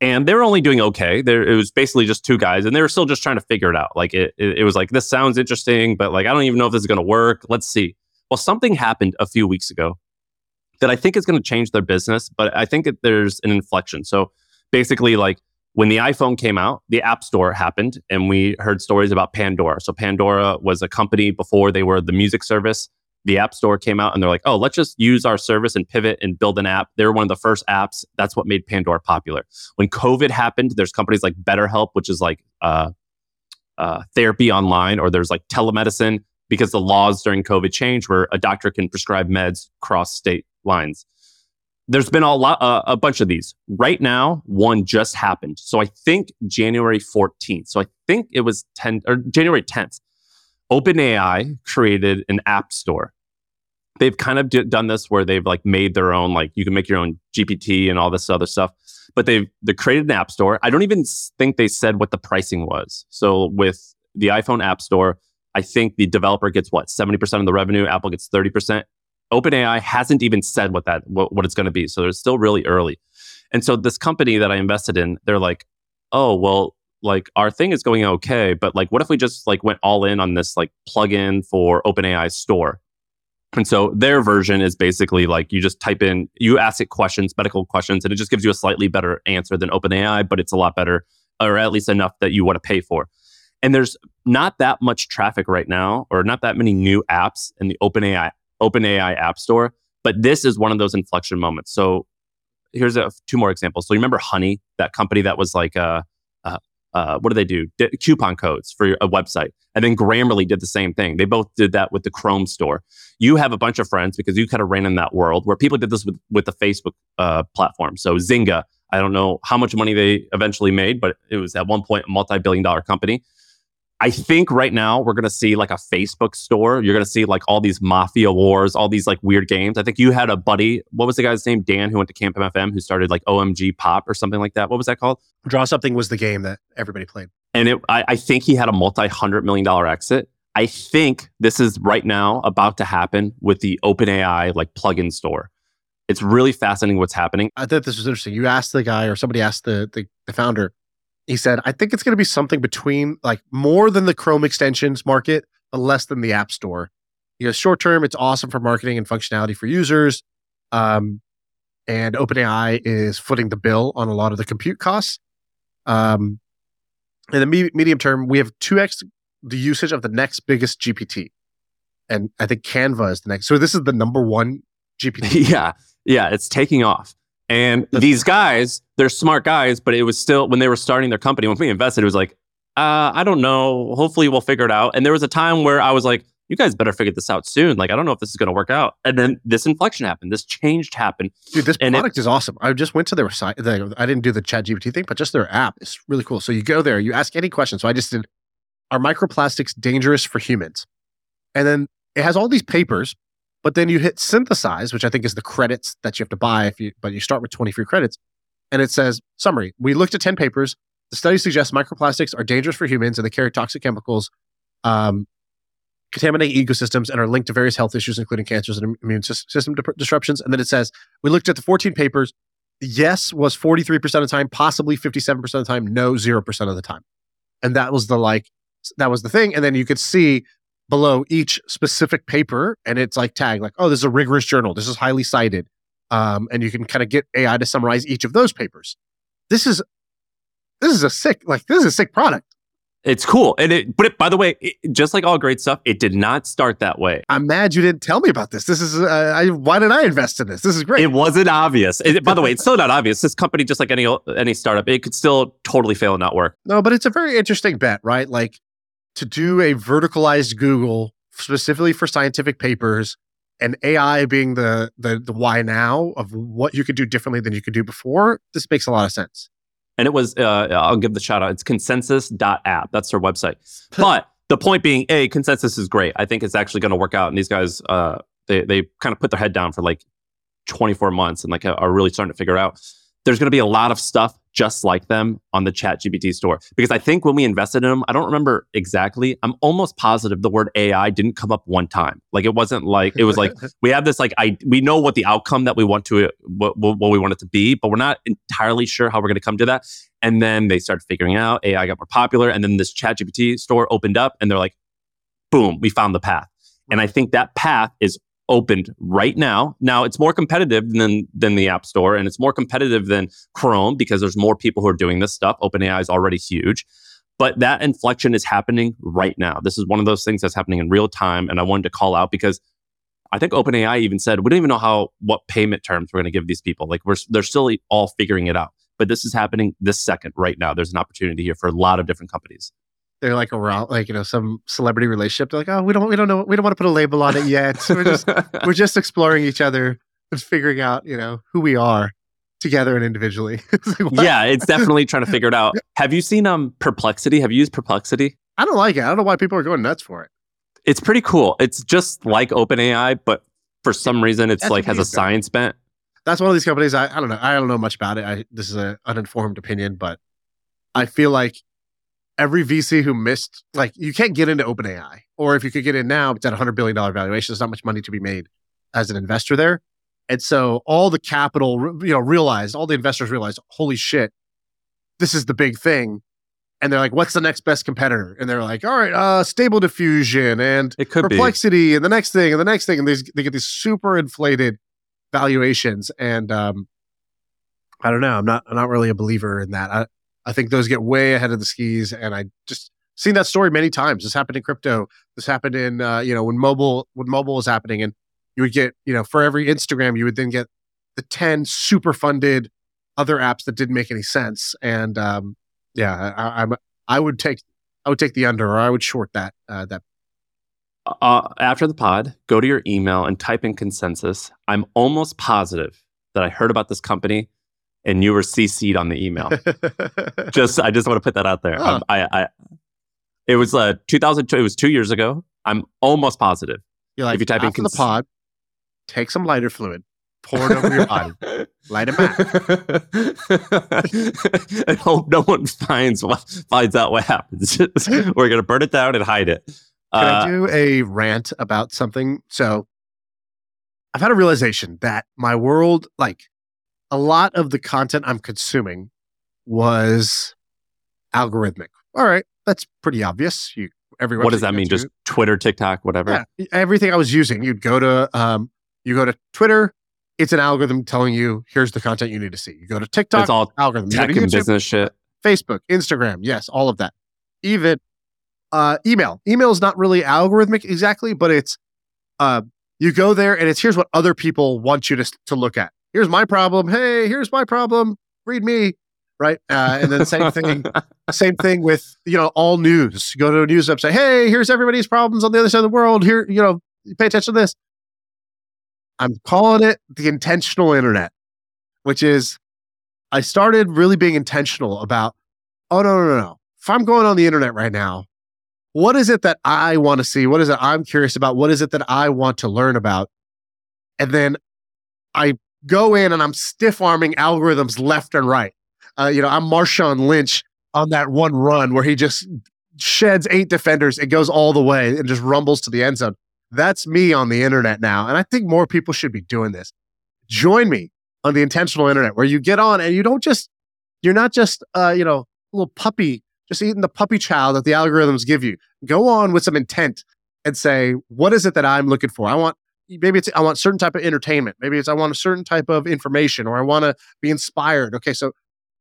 And they were only doing okay. There, it was basically just two guys, and they were still just trying to figure it out. Like it, it, it was like this sounds interesting, but like I don't even know if this is going to work. Let's see. Well, something happened a few weeks ago that I think is going to change their business, but I think that there's an inflection. So basically, like when the iPhone came out, the App Store happened, and we heard stories about Pandora. So Pandora was a company before they were the music service. The App Store came out, and they're like, "Oh, let's just use our service and pivot and build an app." They were one of the first apps. That's what made Pandora popular. When COVID happened, there's companies like BetterHelp, which is like uh, uh, therapy online, or there's like telemedicine because the laws during COVID changed where a doctor can prescribe meds cross state lines. There's been a lot, uh, a bunch of these. Right now, one just happened. So I think January 14th. So I think it was 10 or January 10th. OpenAI created an app store. They've kind of d- done this where they've like made their own, like you can make your own GPT and all this other stuff. But they've they created an app store. I don't even think they said what the pricing was. So with the iPhone App Store, I think the developer gets what 70% of the revenue, Apple gets 30%. OpenAI hasn't even said what that what, what it's going to be. So they're still really early. And so this company that I invested in, they're like, "Oh, well, like our thing is going okay, but like what if we just like went all in on this like plugin for OpenAI store?" And so their version is basically like you just type in, you ask it questions, medical questions, and it just gives you a slightly better answer than OpenAI, but it's a lot better, or at least enough that you want to pay for. And there's not that much traffic right now, or not that many new apps in the OpenAI OpenAI App Store. But this is one of those inflection moments. So here's a, two more examples. So you remember Honey, that company that was like, uh, uh, what do they do? D- coupon codes for a website. And then Grammarly did the same thing. They both did that with the Chrome store. You have a bunch of friends because you kind of ran in that world where people did this with, with the Facebook uh, platform. So Zynga, I don't know how much money they eventually made, but it was at one point a multi-billion dollar company. I think right now we're going to see like a Facebook store. You're going to see like all these mafia wars, all these like weird games. I think you had a buddy. What was the guy's name? Dan, who went to Camp MFM, who started like OMG Pop or something like that. What was that called? Draw something was the game that everybody played. And it, I, I think he had a multi hundred million dollar exit. I think this is right now about to happen with the OpenAI like plugin store. It's really fascinating what's happening. I thought this was interesting. You asked the guy, or somebody asked the the, the founder. He said, "I think it's going to be something between like more than the Chrome extensions market, but less than the App Store." You know, short term, it's awesome for marketing and functionality for users. Um, and OpenAI is footing the bill on a lot of the compute costs. Um, in the me- medium term, we have 2x the usage of the next biggest GPT. And I think Canva is the next. So this is the number one GPT. yeah. Yeah. It's taking off. And these guys, they're smart guys, but it was still when they were starting their company, when we invested, it was like, uh, I don't know. Hopefully we'll figure it out. And there was a time where I was like, you guys better figure this out soon. Like, I don't know if this is going to work out. And then this inflection happened. This changed happened. Dude, this And product is awesome. I just went to their site. The, I didn't do the chat GPT thing, but just their app is really cool. So you go there, you ask any question. So I just did, are microplastics dangerous for humans? And then it has all these papers, but then you hit synthesize, which I think is the credits that you have to buy if you, but you start with 20 free credits. And it says, summary, we looked at 10 papers. The study suggests microplastics are dangerous for humans and they carry toxic chemicals, um, contaminate ecosystems, and are linked to various health issues, including cancers and immune system di- disruptions. And then it says, we looked at the 14 papers. Yes was 43% of the time, possibly 57% of the time, no 0% of the time. And that was the like, that was the thing. And then you could see below each specific paper, and it's like tagged, like, oh, this is a rigorous journal. This is highly cited. Um, and you can kind of get AI to summarize each of those papers. This is this is a sick, like this is a sick product. It's cool. And it, but it, by the way, it, just like all great stuff, it did not start that way. I'm mad you didn't tell me about this. This is uh, I, why did I invest in this? This is great. It wasn't obvious. It- by the way, it's still not obvious. This company, just like any any startup, it could still totally fail and not work. No, but it's a very interesting bet, right? Like to do a verticalized Google specifically for scientific papers and AI being the the the why now of what you could do differently than you could do before. This makes a lot of sense. And it was, uh, I'll give the shout out. It's consensus.app. That's their website. But the point being, A, consensus is great. I think it's actually going to work out. And these guys, uh, they, they kind of put their head down for like 24 months and like are really starting to figure out. There's going to be a lot of stuff just like them on the chat GPT store. Because I think when we invested in them, I don't remember exactly. I'm almost positive the word AI didn't come up one time. Like it wasn't like, it was like, we have this like I we know what the outcome that we want to what, what what we want it to be, but we're not entirely sure how we're going to come to that. And then they started figuring out AI got more popular, and then this ChatGPT store opened up, and they're like, boom, we found the path. And I think that path is opened right now. Now it's more competitive than than the App Store, and it's more competitive than Chrome because there's more people who are doing this stuff. OpenAI is already huge. But that inflection is happening right now. This is one of those things that's happening in real time. And I wanted to call out because I think OpenAI even said we don't even know how what payment terms we're going to give these people. Like we're they're still all figuring it out. But this is happening this second, right now. There's an opportunity here for a lot of different companies. They're like around like you know some celebrity relationship. They're like, oh, we don't we don't know we don't want to put a label on it yet. we're just we're just exploring each other and figuring out you know who we are together and individually. It's like, yeah, it's definitely trying to figure it out. Have you seen um Perplexity? Have you used Perplexity? I don't like it. I don't know why people are going nuts for it. It's pretty cool. It's just like OpenAI, but for some reason, it's That's like has a what these guys- science bent. That's one of these companies. I, I don't know. I don't know much about it. I, this is an uninformed opinion, but I feel like every VC who missed, like, you can't get into OpenAI, or if you could get in now, it's at a hundred billion dollar valuation. There's not much money to be made as an investor there, and so all the capital, you know, realized all the investors realized, holy shit, this is the big thing. And they're like, what's the next best competitor? And they're like, all right, uh, stable diffusion and It could be. perplexity and the next thing and the next thing and these, they get these super inflated valuations and um i don't know i'm not i'm not really a believer in that i i think those get way ahead of the skis and i just seen that story many times. This happened in crypto. This happened in uh you know when mobile when mobile was happening and you would get you know for every instagram you would then get the 10 super funded other apps that didn't make any sense and um yeah I, i'm i would take i would take the under or i would short that uh that. Uh, after the pod, go to your email and type in consensus. I'm almost positive that I heard about this company and you were CC'd on the email. just, I just want to put that out there. Huh. Um, I, I, it was uh, 2002. It was two years ago. I'm almost positive. You're like, If you type in cons- the pod, take some lighter fluid, pour it over your body, light it back. I hope no one finds what, finds out what happens. We're gonna burn it down and hide it. Can Uh, I do a rant about something? So I've had a realization that my world, like a lot of the content I'm consuming was algorithmic. All right, that's pretty obvious. You every What does that mean? Just. Twitter, TikTok, whatever. yeah, everything I was using. You'd go to um, you go to Twitter. It's an algorithm telling you here's the content you need to see. You go to TikTok. It's all algorithm. Tech to and business shit. Facebook, Instagram, yes, all of that. Even uh, email. Email is not really algorithmic exactly, but it's uh, you go there and it's here's what other people want you to to look at. Here's my problem. Hey, here's my problem. Read me, right? Uh, and then same thing. same thing with you know all news. You go to a news website. Hey, here's everybody's problems on the other side of the world. Here, you know, pay attention to this. I'm calling it the intentional internet, which is I started really being intentional about, oh, no, no, no, no. If I'm going on the internet right now, what is it that I want to see? What is it I'm curious about? What is it that I want to learn about? And then I go in and I'm stiff arming algorithms left and right. Uh, you know, I'm Marshawn Lynch on that one run where he just sheds eight defenders It goes all the way and just rumbles to the end zone. That's me on the internet now. And I think more people should be doing this. Join me on the intentional internet where you get on and you don't just, you're not just, uh, you know, little puppy, just eating the puppy child that the algorithms give you. Go on with some intent and say, what is it that I'm looking for? I want, maybe it's, I want certain type of entertainment. Maybe it's, I want a certain type of information or I want to be inspired. Okay. So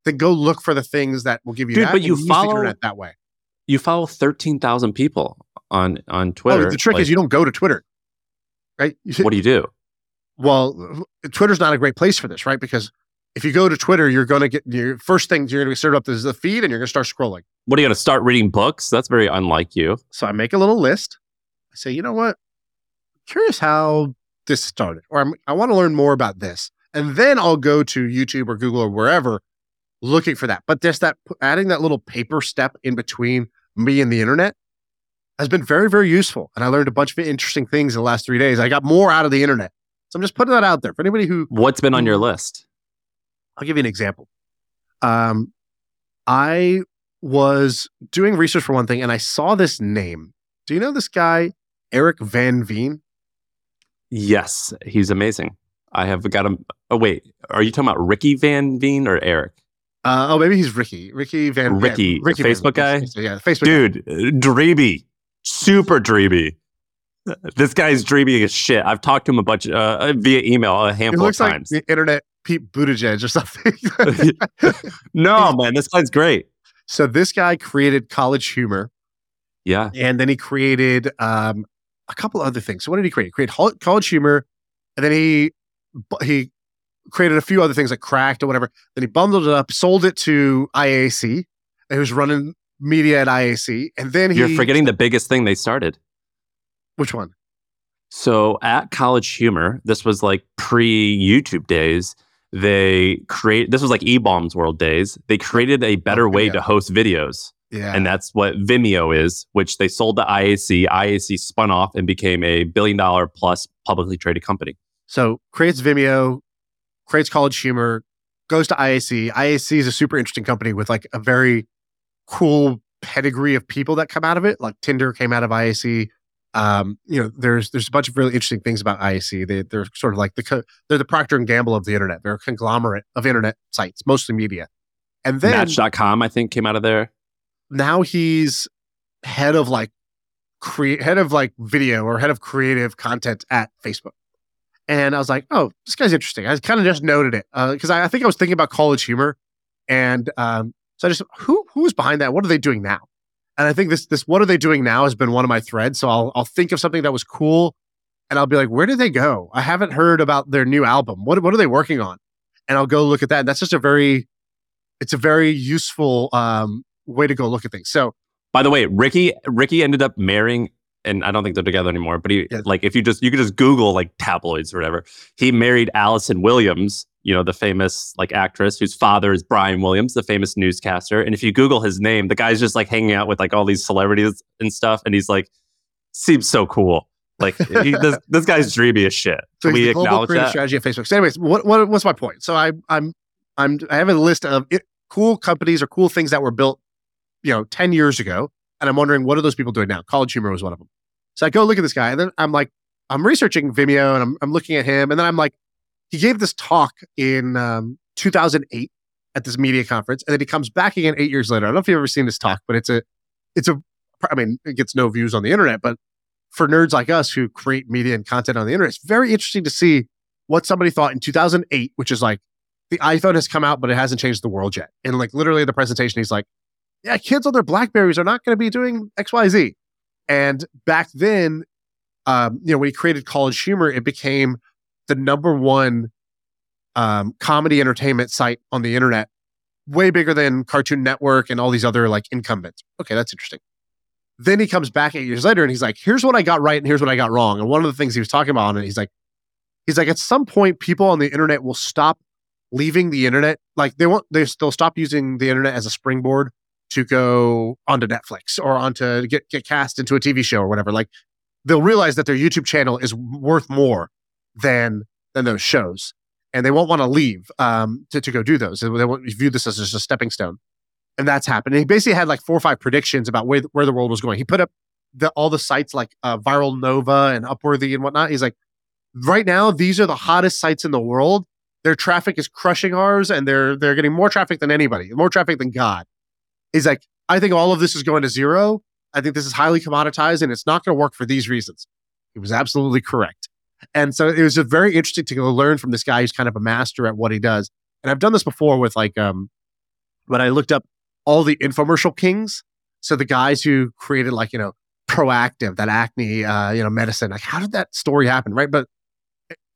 then go look for the things that will give you Dude, that. but you follow- the internet that way. You follow thirteen thousand people on on Twitter. Oh, the trick Like, is you don't go to Twitter, right? What do you do? well, Twitter's not a great place for this, right? Because if you go to Twitter, you're going to get your first thing you're going to serve up is the feed, and you're going to start scrolling. What are you going to start reading books? That's very unlike you. So I make a little list. I say, you know what? Curious how this started, or I'm, I want to learn more about this, and then I'll go to YouTube or Google or wherever looking for that. But just that adding that little paper step in between me and the internet has been very, very useful. And I learned a bunch of interesting things in the last three days. I got more out of the internet. So I'm just putting that out there for anybody who What's been on your list? I'll give you an example. Um, I was doing research for one thing, and I saw this name. Do you know this guy, Eric Van Veen? Yes, he's amazing. I have got him. Oh wait, are you talking about Ricky Van Veen or Eric? Uh, oh, maybe he's Ricky. Ricky Van. Veen. Ricky, yeah, the Facebook guy? Yeah, Facebook. Dude, uh, dreamy, super dreamy. This guy's dreamy as shit. I've talked to him a bunch uh, via email a handful of looks like times. the internet Pete Buttigieg or something. no, man, this guy's great. so this guy created College Humor, Yeah, and then he created um, a couple other things. So what did he create? He created College Humor, and then he he created a few other things like Cracked or whatever. Then he bundled it up, sold it to IAC, and he was running media at IAC. And then he you're forgetting the biggest thing they started. which one? So at College Humor, this was like pre YouTube days. They create this was like eBaum's World days. They created a better way Vimeo. to host videos, Yeah, and that's what Vimeo is, which they sold to IAC. IAC spun off and became a billion dollar plus publicly traded company. so creates Vimeo, creates College Humor, goes to IAC. IAC is a super interesting company with like a very cool pedigree of people that come out of it. Like Tinder came out of IAC. Um, you know, there's there's a bunch of really interesting things about IAC. They they're sort of like the co- they're the Procter and Gamble of the internet. They're a conglomerate of internet sites, mostly media. And then Match.com, I think, came out of there. Now he's head of like create head of like video or head of creative content at Facebook. And I was like, oh, this guy's interesting. I kind of just noted it because I, I think I was thinking about college humor, and um, so I just who who's behind that? What are they doing now? And I think this this what are they doing now has been one of my threads. So I'll I'll think of something that was cool, and I'll be like, where did they go? I haven't heard about their new album. What what are they working on? And I'll go look at that. And that's just a very it's a very useful um, way to go look at things. So By the way, Ricky Ricky ended up marrying, and I don't think they're together anymore. But he Yeah. like if you just you could just Google like tabloids or whatever. He married Allison Williams, you know the famous like actress whose father is Brian Williams, the famous newscaster. And if you Google his name, the guy's just like hanging out with like all these celebrities and stuff, and he's like seems so cool. Like he, this this guy's dreamy as shit. So we the global acknowledge creative that? strategy at Facebook. So, anyways, what, what what's my point? So I I'm I'm I have a list of it, cool companies or cool things that were built, you know, ten years ago, and I'm wondering what are those people doing now? College Humor was one of them. So I go look at this guy, and then I'm like, I'm researching Vimeo, and I'm I'm looking at him, and then I'm like, he gave this talk in um, 2008 at this media conference, and then he comes back again eight years later. I don't know if you've ever seen this talk, but it's a it's a I mean, it gets no views on the internet, but for nerds like us who create media and content on the internet, it's very interesting to see what somebody thought in 2008, which is like the iPhone has come out, but it hasn't changed the world yet. And like literally the presentation, he's like, yeah, kids on their Blackberries are not going to be doing X, Y, Z. And back then, um, you know, when he created College Humor, it became the number one um, comedy entertainment site on the internet, way bigger than Cartoon Network and all these other like incumbents. Okay, that's interesting. Then he comes back eight years later and he's like, here's what I got right and here's what I got wrong. And one of the things he was talking about it, he's like, he's like, at some point, people on the internet will stop leaving the internet. Like they won't, they, they'll stop using the internet as a springboard to go onto Netflix or onto get, get cast into a TV show or whatever. Like they'll realize that their YouTube channel is worth more than, than those shows. And they won't want to leave um, to, to go do those. They won't view this as just a stepping stone and that's happened. And he basically had like four or five predictions about where, where the world was going. He put up the, all the sites like uh, Viral Nova and Upworthy and whatnot. He's like, right now, these are the hottest sites in the world. Their traffic is crushing ours, and they're they're getting more traffic than anybody, more traffic than God. He's like, I think all of this is going to zero. I think this is highly commoditized, and it's not going to work for these reasons. He was absolutely correct. And so it was just very interesting to go learn from this guy who's kind of a master at what he does. And I've done this before with like um when I looked up all the infomercial kings. So the guys who created like, you know, Proactiv, that acne, uh, you know, medicine, like how did that story happen? Right. But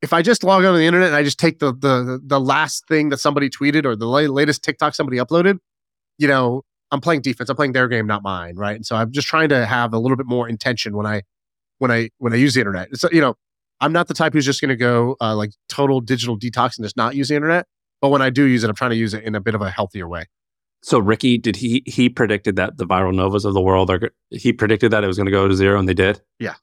if I just log on to the internet and I just take the, the, the last thing that somebody tweeted or the latest TikTok somebody uploaded, you know, I'm playing defense. I'm playing their game, not mine. Right. And so I'm just trying to have a little bit more intention when I, when I, when I use the internet. So, you know, I'm not the type who's just going to go uh, like total digital detox and just not use the internet. But when I do use it, I'm trying to use it in a bit of a healthier way. So Ricky, did he he predicted that the viral novas of the world are he predicted that it was going to go to zero and they did? Yeah.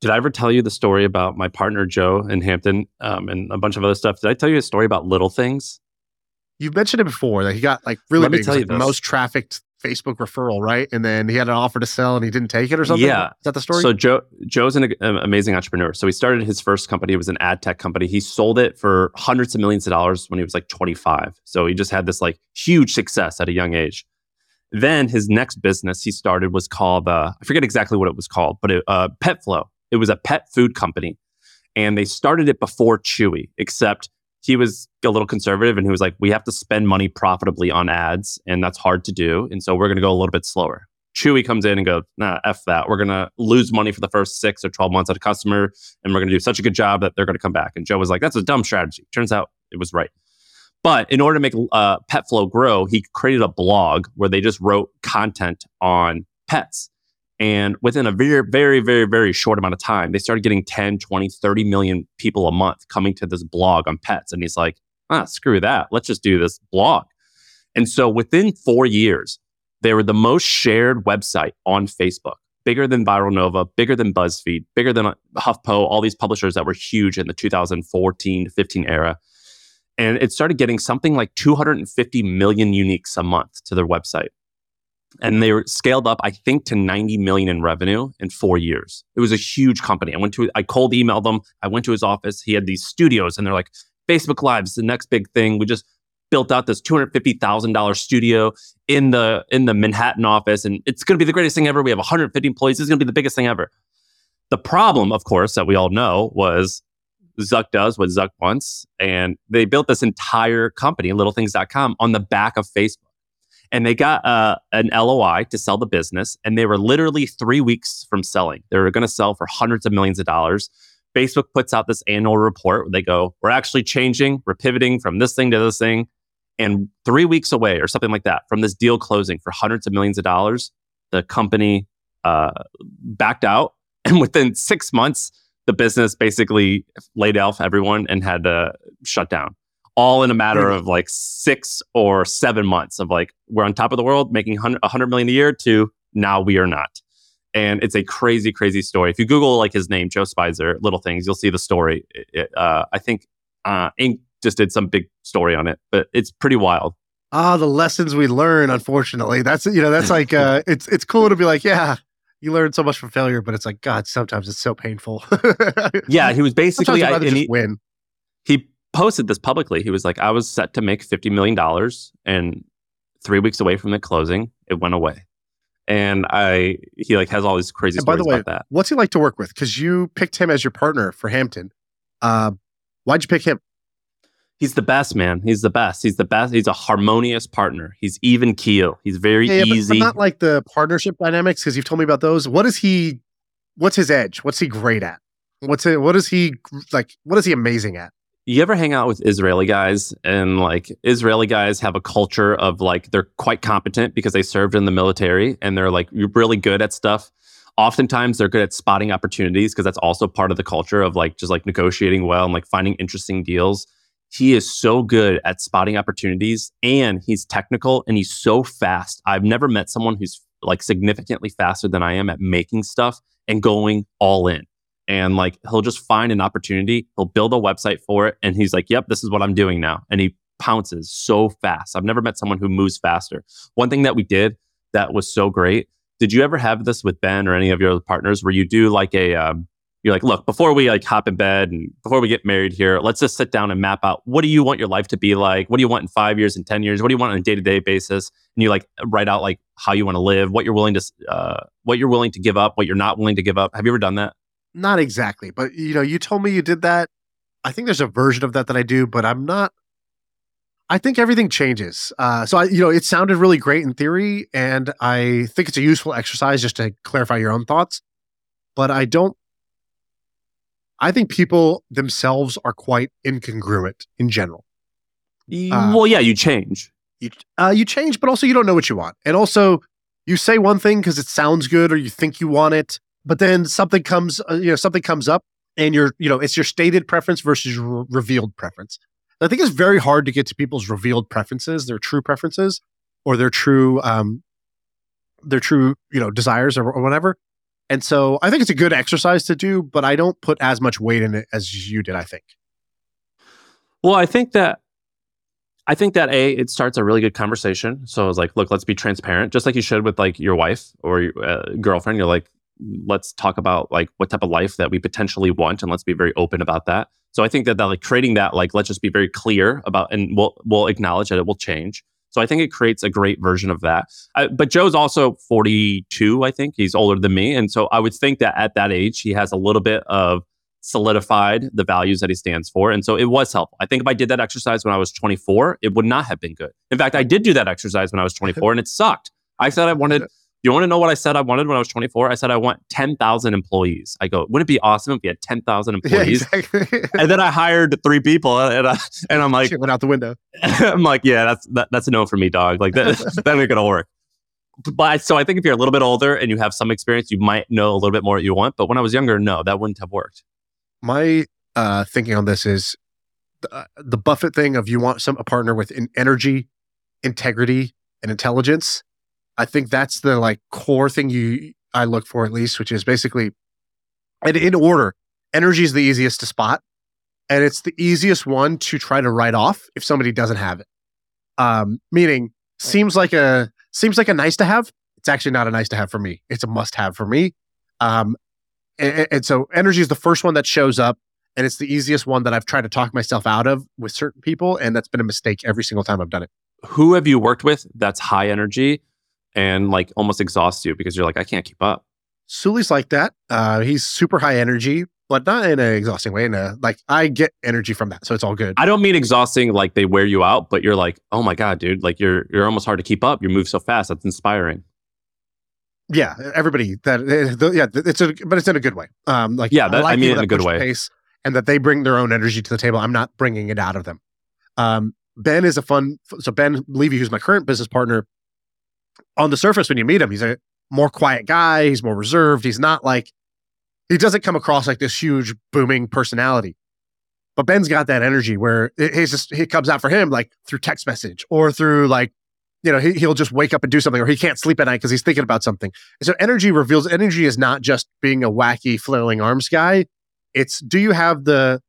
Did I ever tell you the story about my partner Joe in Hampton um, and a bunch of other stuff? Did I tell you a story about little things? You've mentioned it before that he got like really Let me big, tell like you the most trafficked Facebook referral, right? And then he had an offer to sell and he didn't take it or something. Yeah. Is that the story? So Joe Joe's an, an amazing entrepreneur. So he started his first company. It was an ad tech company. He sold it for hundreds of millions of dollars when he was like 25. So he just had this like huge success at a young age. Then his next business he started was called uh, I forget exactly what it was called, but it, uh, PetFlow. It was a pet food company, and they started it before Chewy. Except he was a little conservative, and he was like, "We have to spend money profitably on ads, and that's hard to do, and so we're going to go a little bit slower." Chewy comes in and goes, "Nah, f that. We're going to lose money for the first six or twelve months at a customer, and we're going to do such a good job that they're going to come back." And Joe was like, "That's a dumb strategy." Turns out it was right. But in order to make uh, PetFlow grow, he created a blog where they just wrote content on pets. And within a very, very, very, very short amount of time, they started getting 10, 20, 30 million people a month coming to this blog on pets. And he's like, ah, screw that. Let's just do this blog. And so within four years, they were the most shared website on Facebook, bigger than Viral Nova, bigger than BuzzFeed, bigger than HuffPo, all these publishers that were huge in the 2014 15 era and it started getting something like 250 million uniques a month to their website and they were scaled up i think to 90 million in revenue in four years. It was a huge company. I went to i cold emailed them. I went to his office. He had these studios and they're like facebook live is the next big thing. We just built out this $250000 studio in the in the manhattan office and it's going to be the greatest thing ever. We have 150 employees. Is going to be the biggest thing ever. The problem of course that we all know was Zuck does what Zuck wants. And they built this entire company, littlethings.com, on the back of Facebook. And they got uh, an LOI to sell the business. And they were literally three weeks from selling. They were going to sell for hundreds of millions of dollars. Facebook puts out this annual report where they go, We're actually changing, we're pivoting from this thing to this thing. And three weeks away or something like that from this deal closing for hundreds of millions of dollars, the company uh, backed out. And within six months, the business basically laid off everyone and had to shut down all in a matter of like six or seven months of like we're on top of the world making 100, 100 million a year to now we are not and it's a crazy crazy story if you google like his name Joe Speiser little things you'll see the story It- uh, i think uh, inc just did some big story on it but it's pretty wild ah, the lessons we learn, unfortunately. That's you know, that's like uh it's it's cool to be like, yeah, you learn so much from failure, but it's like, God, sometimes it's so painful. yeah he was basically I'd rather and just he- win. Posted this publicly. He was like, I was set to make $50 million and three weeks away from the closing, it went away. and I he like has all these crazy And by the way, about that. what's he like to work with? Because you picked him as your partner for Hampton. Uh, why'd you pick him? He's the best, man. He's the best. He's the best. He's a harmonious partner. He's even keel. He's very Yeah, yeah, but- but, easy. not like the partnership dynamics because you've told me about those. What is he? What's his edge? What's he great at? What's it? What is he like? What is he amazing at? You ever hang out with Israeli guys and like Israeli guys have a culture of like they're quite competent because they served in the military and they're like really good at stuff. Oftentimes they're good at spotting opportunities because that's also part of the culture of like just like negotiating well and like finding interesting deals. He is so good at spotting opportunities and he's technical and he's so fast. I've never met someone who's like significantly faster than I am at making stuff and going all in and like he'll just find an opportunity he'll build a website for it and he's like yep this is what i'm doing now and he pounces so fast. I've never met someone who moves faster. One thing that we did that was so great did you ever have this with ben or any of your other partners where you do like a um, you're like look before we like hop in bed and before we get married here let's just sit down and map out what do you want your life to be like? What do you want in five years and ten years? What do you want on a day-to-day basis? And you like write out like how you want to live what you're willing to uh, what you're willing to give up what you're not willing to give up. Have you ever done that Not exactly, but you know, you told me you did that. I think there's a version of that that I do, but I'm not. I think everything changes. Uh, so I, you know, it sounded really great in theory, and I think it's a useful exercise just to clarify your own thoughts. But I don't. I think people themselves are quite incongruent in general. Uh, well, yeah, you change. You uh, you change, but also you don't know what you want, and also you say one thing because it sounds good or you think you want it, but then something comes, uh, you know, something comes up, and you're, you know, it's your stated preference versus your re- revealed preference. I think it's very hard to get to people's revealed preferences, their true preferences, or their true, um, their true, you know, desires or, or whatever. And so I think it's a good exercise to do, but I don't put as much weight in it as you did. I think. Well, I think that I think that a it starts a really good conversation. So it's like, look, let's be transparent, just like you should with like your wife or your uh, girlfriend. You're like, let's talk about like what type of life that we potentially want, and let's be very open about that. So I think that that like creating that like let's just be very clear about, and we'll we'll acknowledge that it will change. So I think it creates a great version of that. Uh, but Joe's also 42, I think he's older than me, and so I would think that at that age he has a little bit of solidified the values that he stands for. And so it was helpful. I think if I did that exercise when I was 24, it would not have been good. In fact, I did do that exercise when I was 24 and it sucked. I said I wanted, you want to know what I said I wanted when I was 24? I said I want 10,000 employees. I go, wouldn't it be awesome if we had 10,000 Yeah, employees? exactly. And then I hired three people and, I, and I'm like, Shit went out the window. I'm like, yeah, that's that, that's a no for me, dog. Like that, that ain't gonna work. But so I think if you're a little bit older and you have some experience, you might know a little bit more what you want. But when I was younger, no, that wouldn't have worked. my uh, thinking on this is the, the Buffett thing of you want some a partner with in energy, integrity, and intelligence. I think that's the like core thing you I look for at least, which is basically, and in order, energy is the easiest to spot, and it's the easiest one to try to write off if somebody doesn't have it. Um, meaning, seems like a seems like a nice to have. It's actually not a nice to have for me. It's a must have for me. Um, and, and so energy is the first one that shows up and it's the easiest one that i've tried to talk myself out of with certain people and that's been a mistake every single time i've done it Who have you worked with that's high energy and like almost exhausts you because you're like, I can't keep up. suli's like that uh, he's super high energy but not in an exhausting way in a like i get energy from that so it's all good I don't mean exhausting like they wear you out, but you're like, oh my god, dude, like you're you're almost hard to keep up. You move so fast. That's inspiring. yeah everybody that eh, the, yeah it's a but it's in a good way um like Yeah, that- I mean people it in a good way. pace and that they bring their own energy to the table i'm not bringing it out of them um ben is a fun so ben levy who's my current business partner on the surface when you meet him he's a more quiet guy he's more reserved he's not like he doesn't come across like this huge booming personality. But ben's got that energy where it, he's just he comes out for him like through text message or through like you know he, he'll just wake up and do something or he can't sleep at night because he's thinking about something. So energy reveals energy is not just being a wacky flailing arms guy. It's do you have the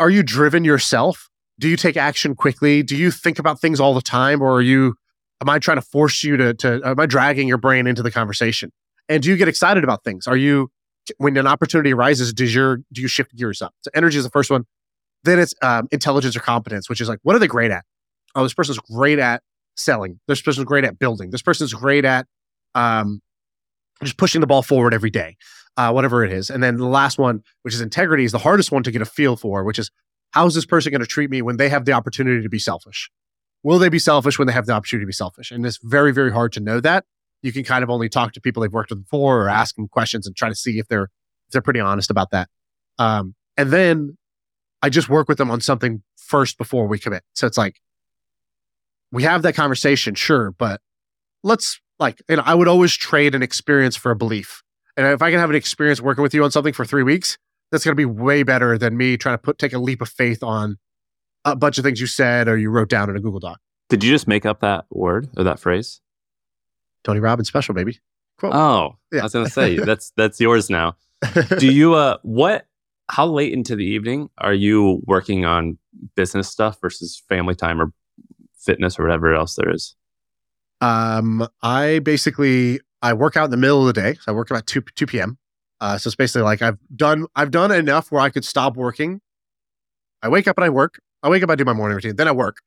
are you driven yourself? Do you take action quickly? Do you think about things all the time or are you am i trying to force you to to am i dragging your brain into the conversation? And do you get excited about things? Are you when an opportunity arises does your do you shift gears up? So energy is the first one. Then it's um, intelligence or competence which is like what are they great at? Oh this person's great at selling. This person's great at building. This person's great at Um, just pushing the ball forward every day, uh, whatever it is. And then the last one, which is integrity, is the hardest one to get a feel for, which is how is this person going to treat me when they have the opportunity to be selfish? Will they be selfish when they have the opportunity to be selfish? And it's very, very hard to know that. You can kind of only talk to people they've worked with before or ask them questions and try to see if they're if they're pretty honest about that. Um, and then I just work with them on something first before we commit. So it's like we have that conversation, sure, but let's like, you know, I would always trade an experience for a belief. And if I can have an experience working with you on something for three weeks, that's going to be way better than me trying to put take a leap of faith on a bunch of things you said or you wrote down in a Google Doc. Did you just make up that word or that phrase? Tony Robbins special, baby. Quote. Oh, Yeah. I was gonna say that's that's yours now. Do you uh what how late into the evening are you working on business stuff versus family time or fitness or whatever else there is? Um, I basically I work out in the middle of the day. So I work about two two p.m. Uh, so it's basically like I've done I've done enough where I could stop working. I wake up and I work. I wake up, I do my morning routine, then I work,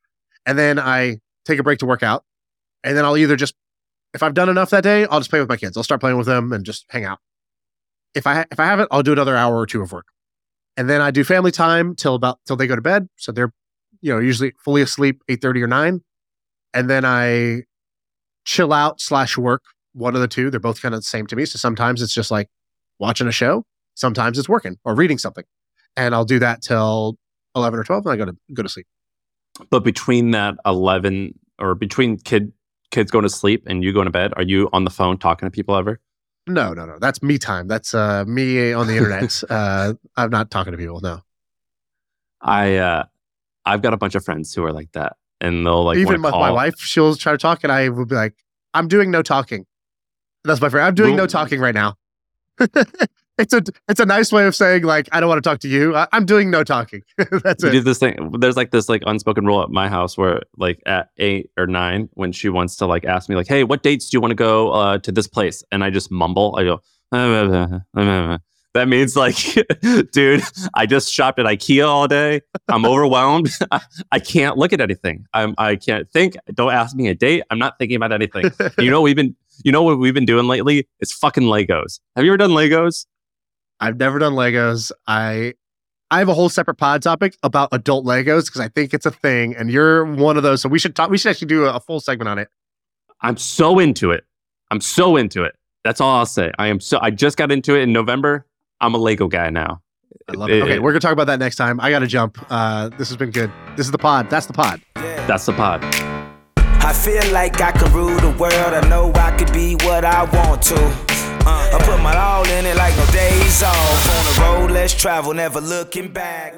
and then I take a break to work out, and then I'll either just if I've done enough that day, I'll just play with my kids. I'll start playing with them and just hang out. If I if I haven't, I'll do another hour or two of work, and then I do family time till about till they go to bed. So they're you know usually fully asleep eight thirty or nine, and then I chill out slash work one of the two they're both kind of the same to me so sometimes it's just like watching a show sometimes it's working or reading something and i'll do that till 11 or 12 and i go to go to sleep. But between that eleven or between kid kids going to sleep and you going to bed, are you on the phone talking to people ever? no no no. That's me time. That's uh me on the internet. Uh i'm not talking to people no. I uh I've got a bunch of friends who are like that. And they'll like even with my wife she'll try to talk and i will be like i'm doing no talking. That's my friend i'm doing no talking right now it's a it's a nice way of saying like i don't want to talk to you. I, i'm doing no talking. That's we it. do this thing there's like this like unspoken rule at my house where like at eight or nine when she wants to like ask me like hey what dates do you want to go uh to this place? And i just mumble. I go that means like dude i just shopped at ikea all day. I'm overwhelmed. I can't look at anything. I'm i can't think. Don't ask me a date. I'm not thinking about anything. You know what we've been you know what we've been doing lately? It's fucking legos. Have you ever done legos I've never done Legos. I I have a whole separate pod topic about adult Legos because I think it's a thing, and you're one of those. So we should talk. We should actually do a, a full segment on it. I'm so into it. I'm so into it. That's all I'll say. I am so. I just got into it in November. I'm a Lego guy now. I love it. Okay, we're gonna talk about that next time. I got to jump. Uh, this has been good. This is the pod. That's the pod. Yeah. That's the pod. I feel like I can rule the world. I know I could be what I want to. Uh, I put my all in it like no days off. On the road, let's travel, never looking back.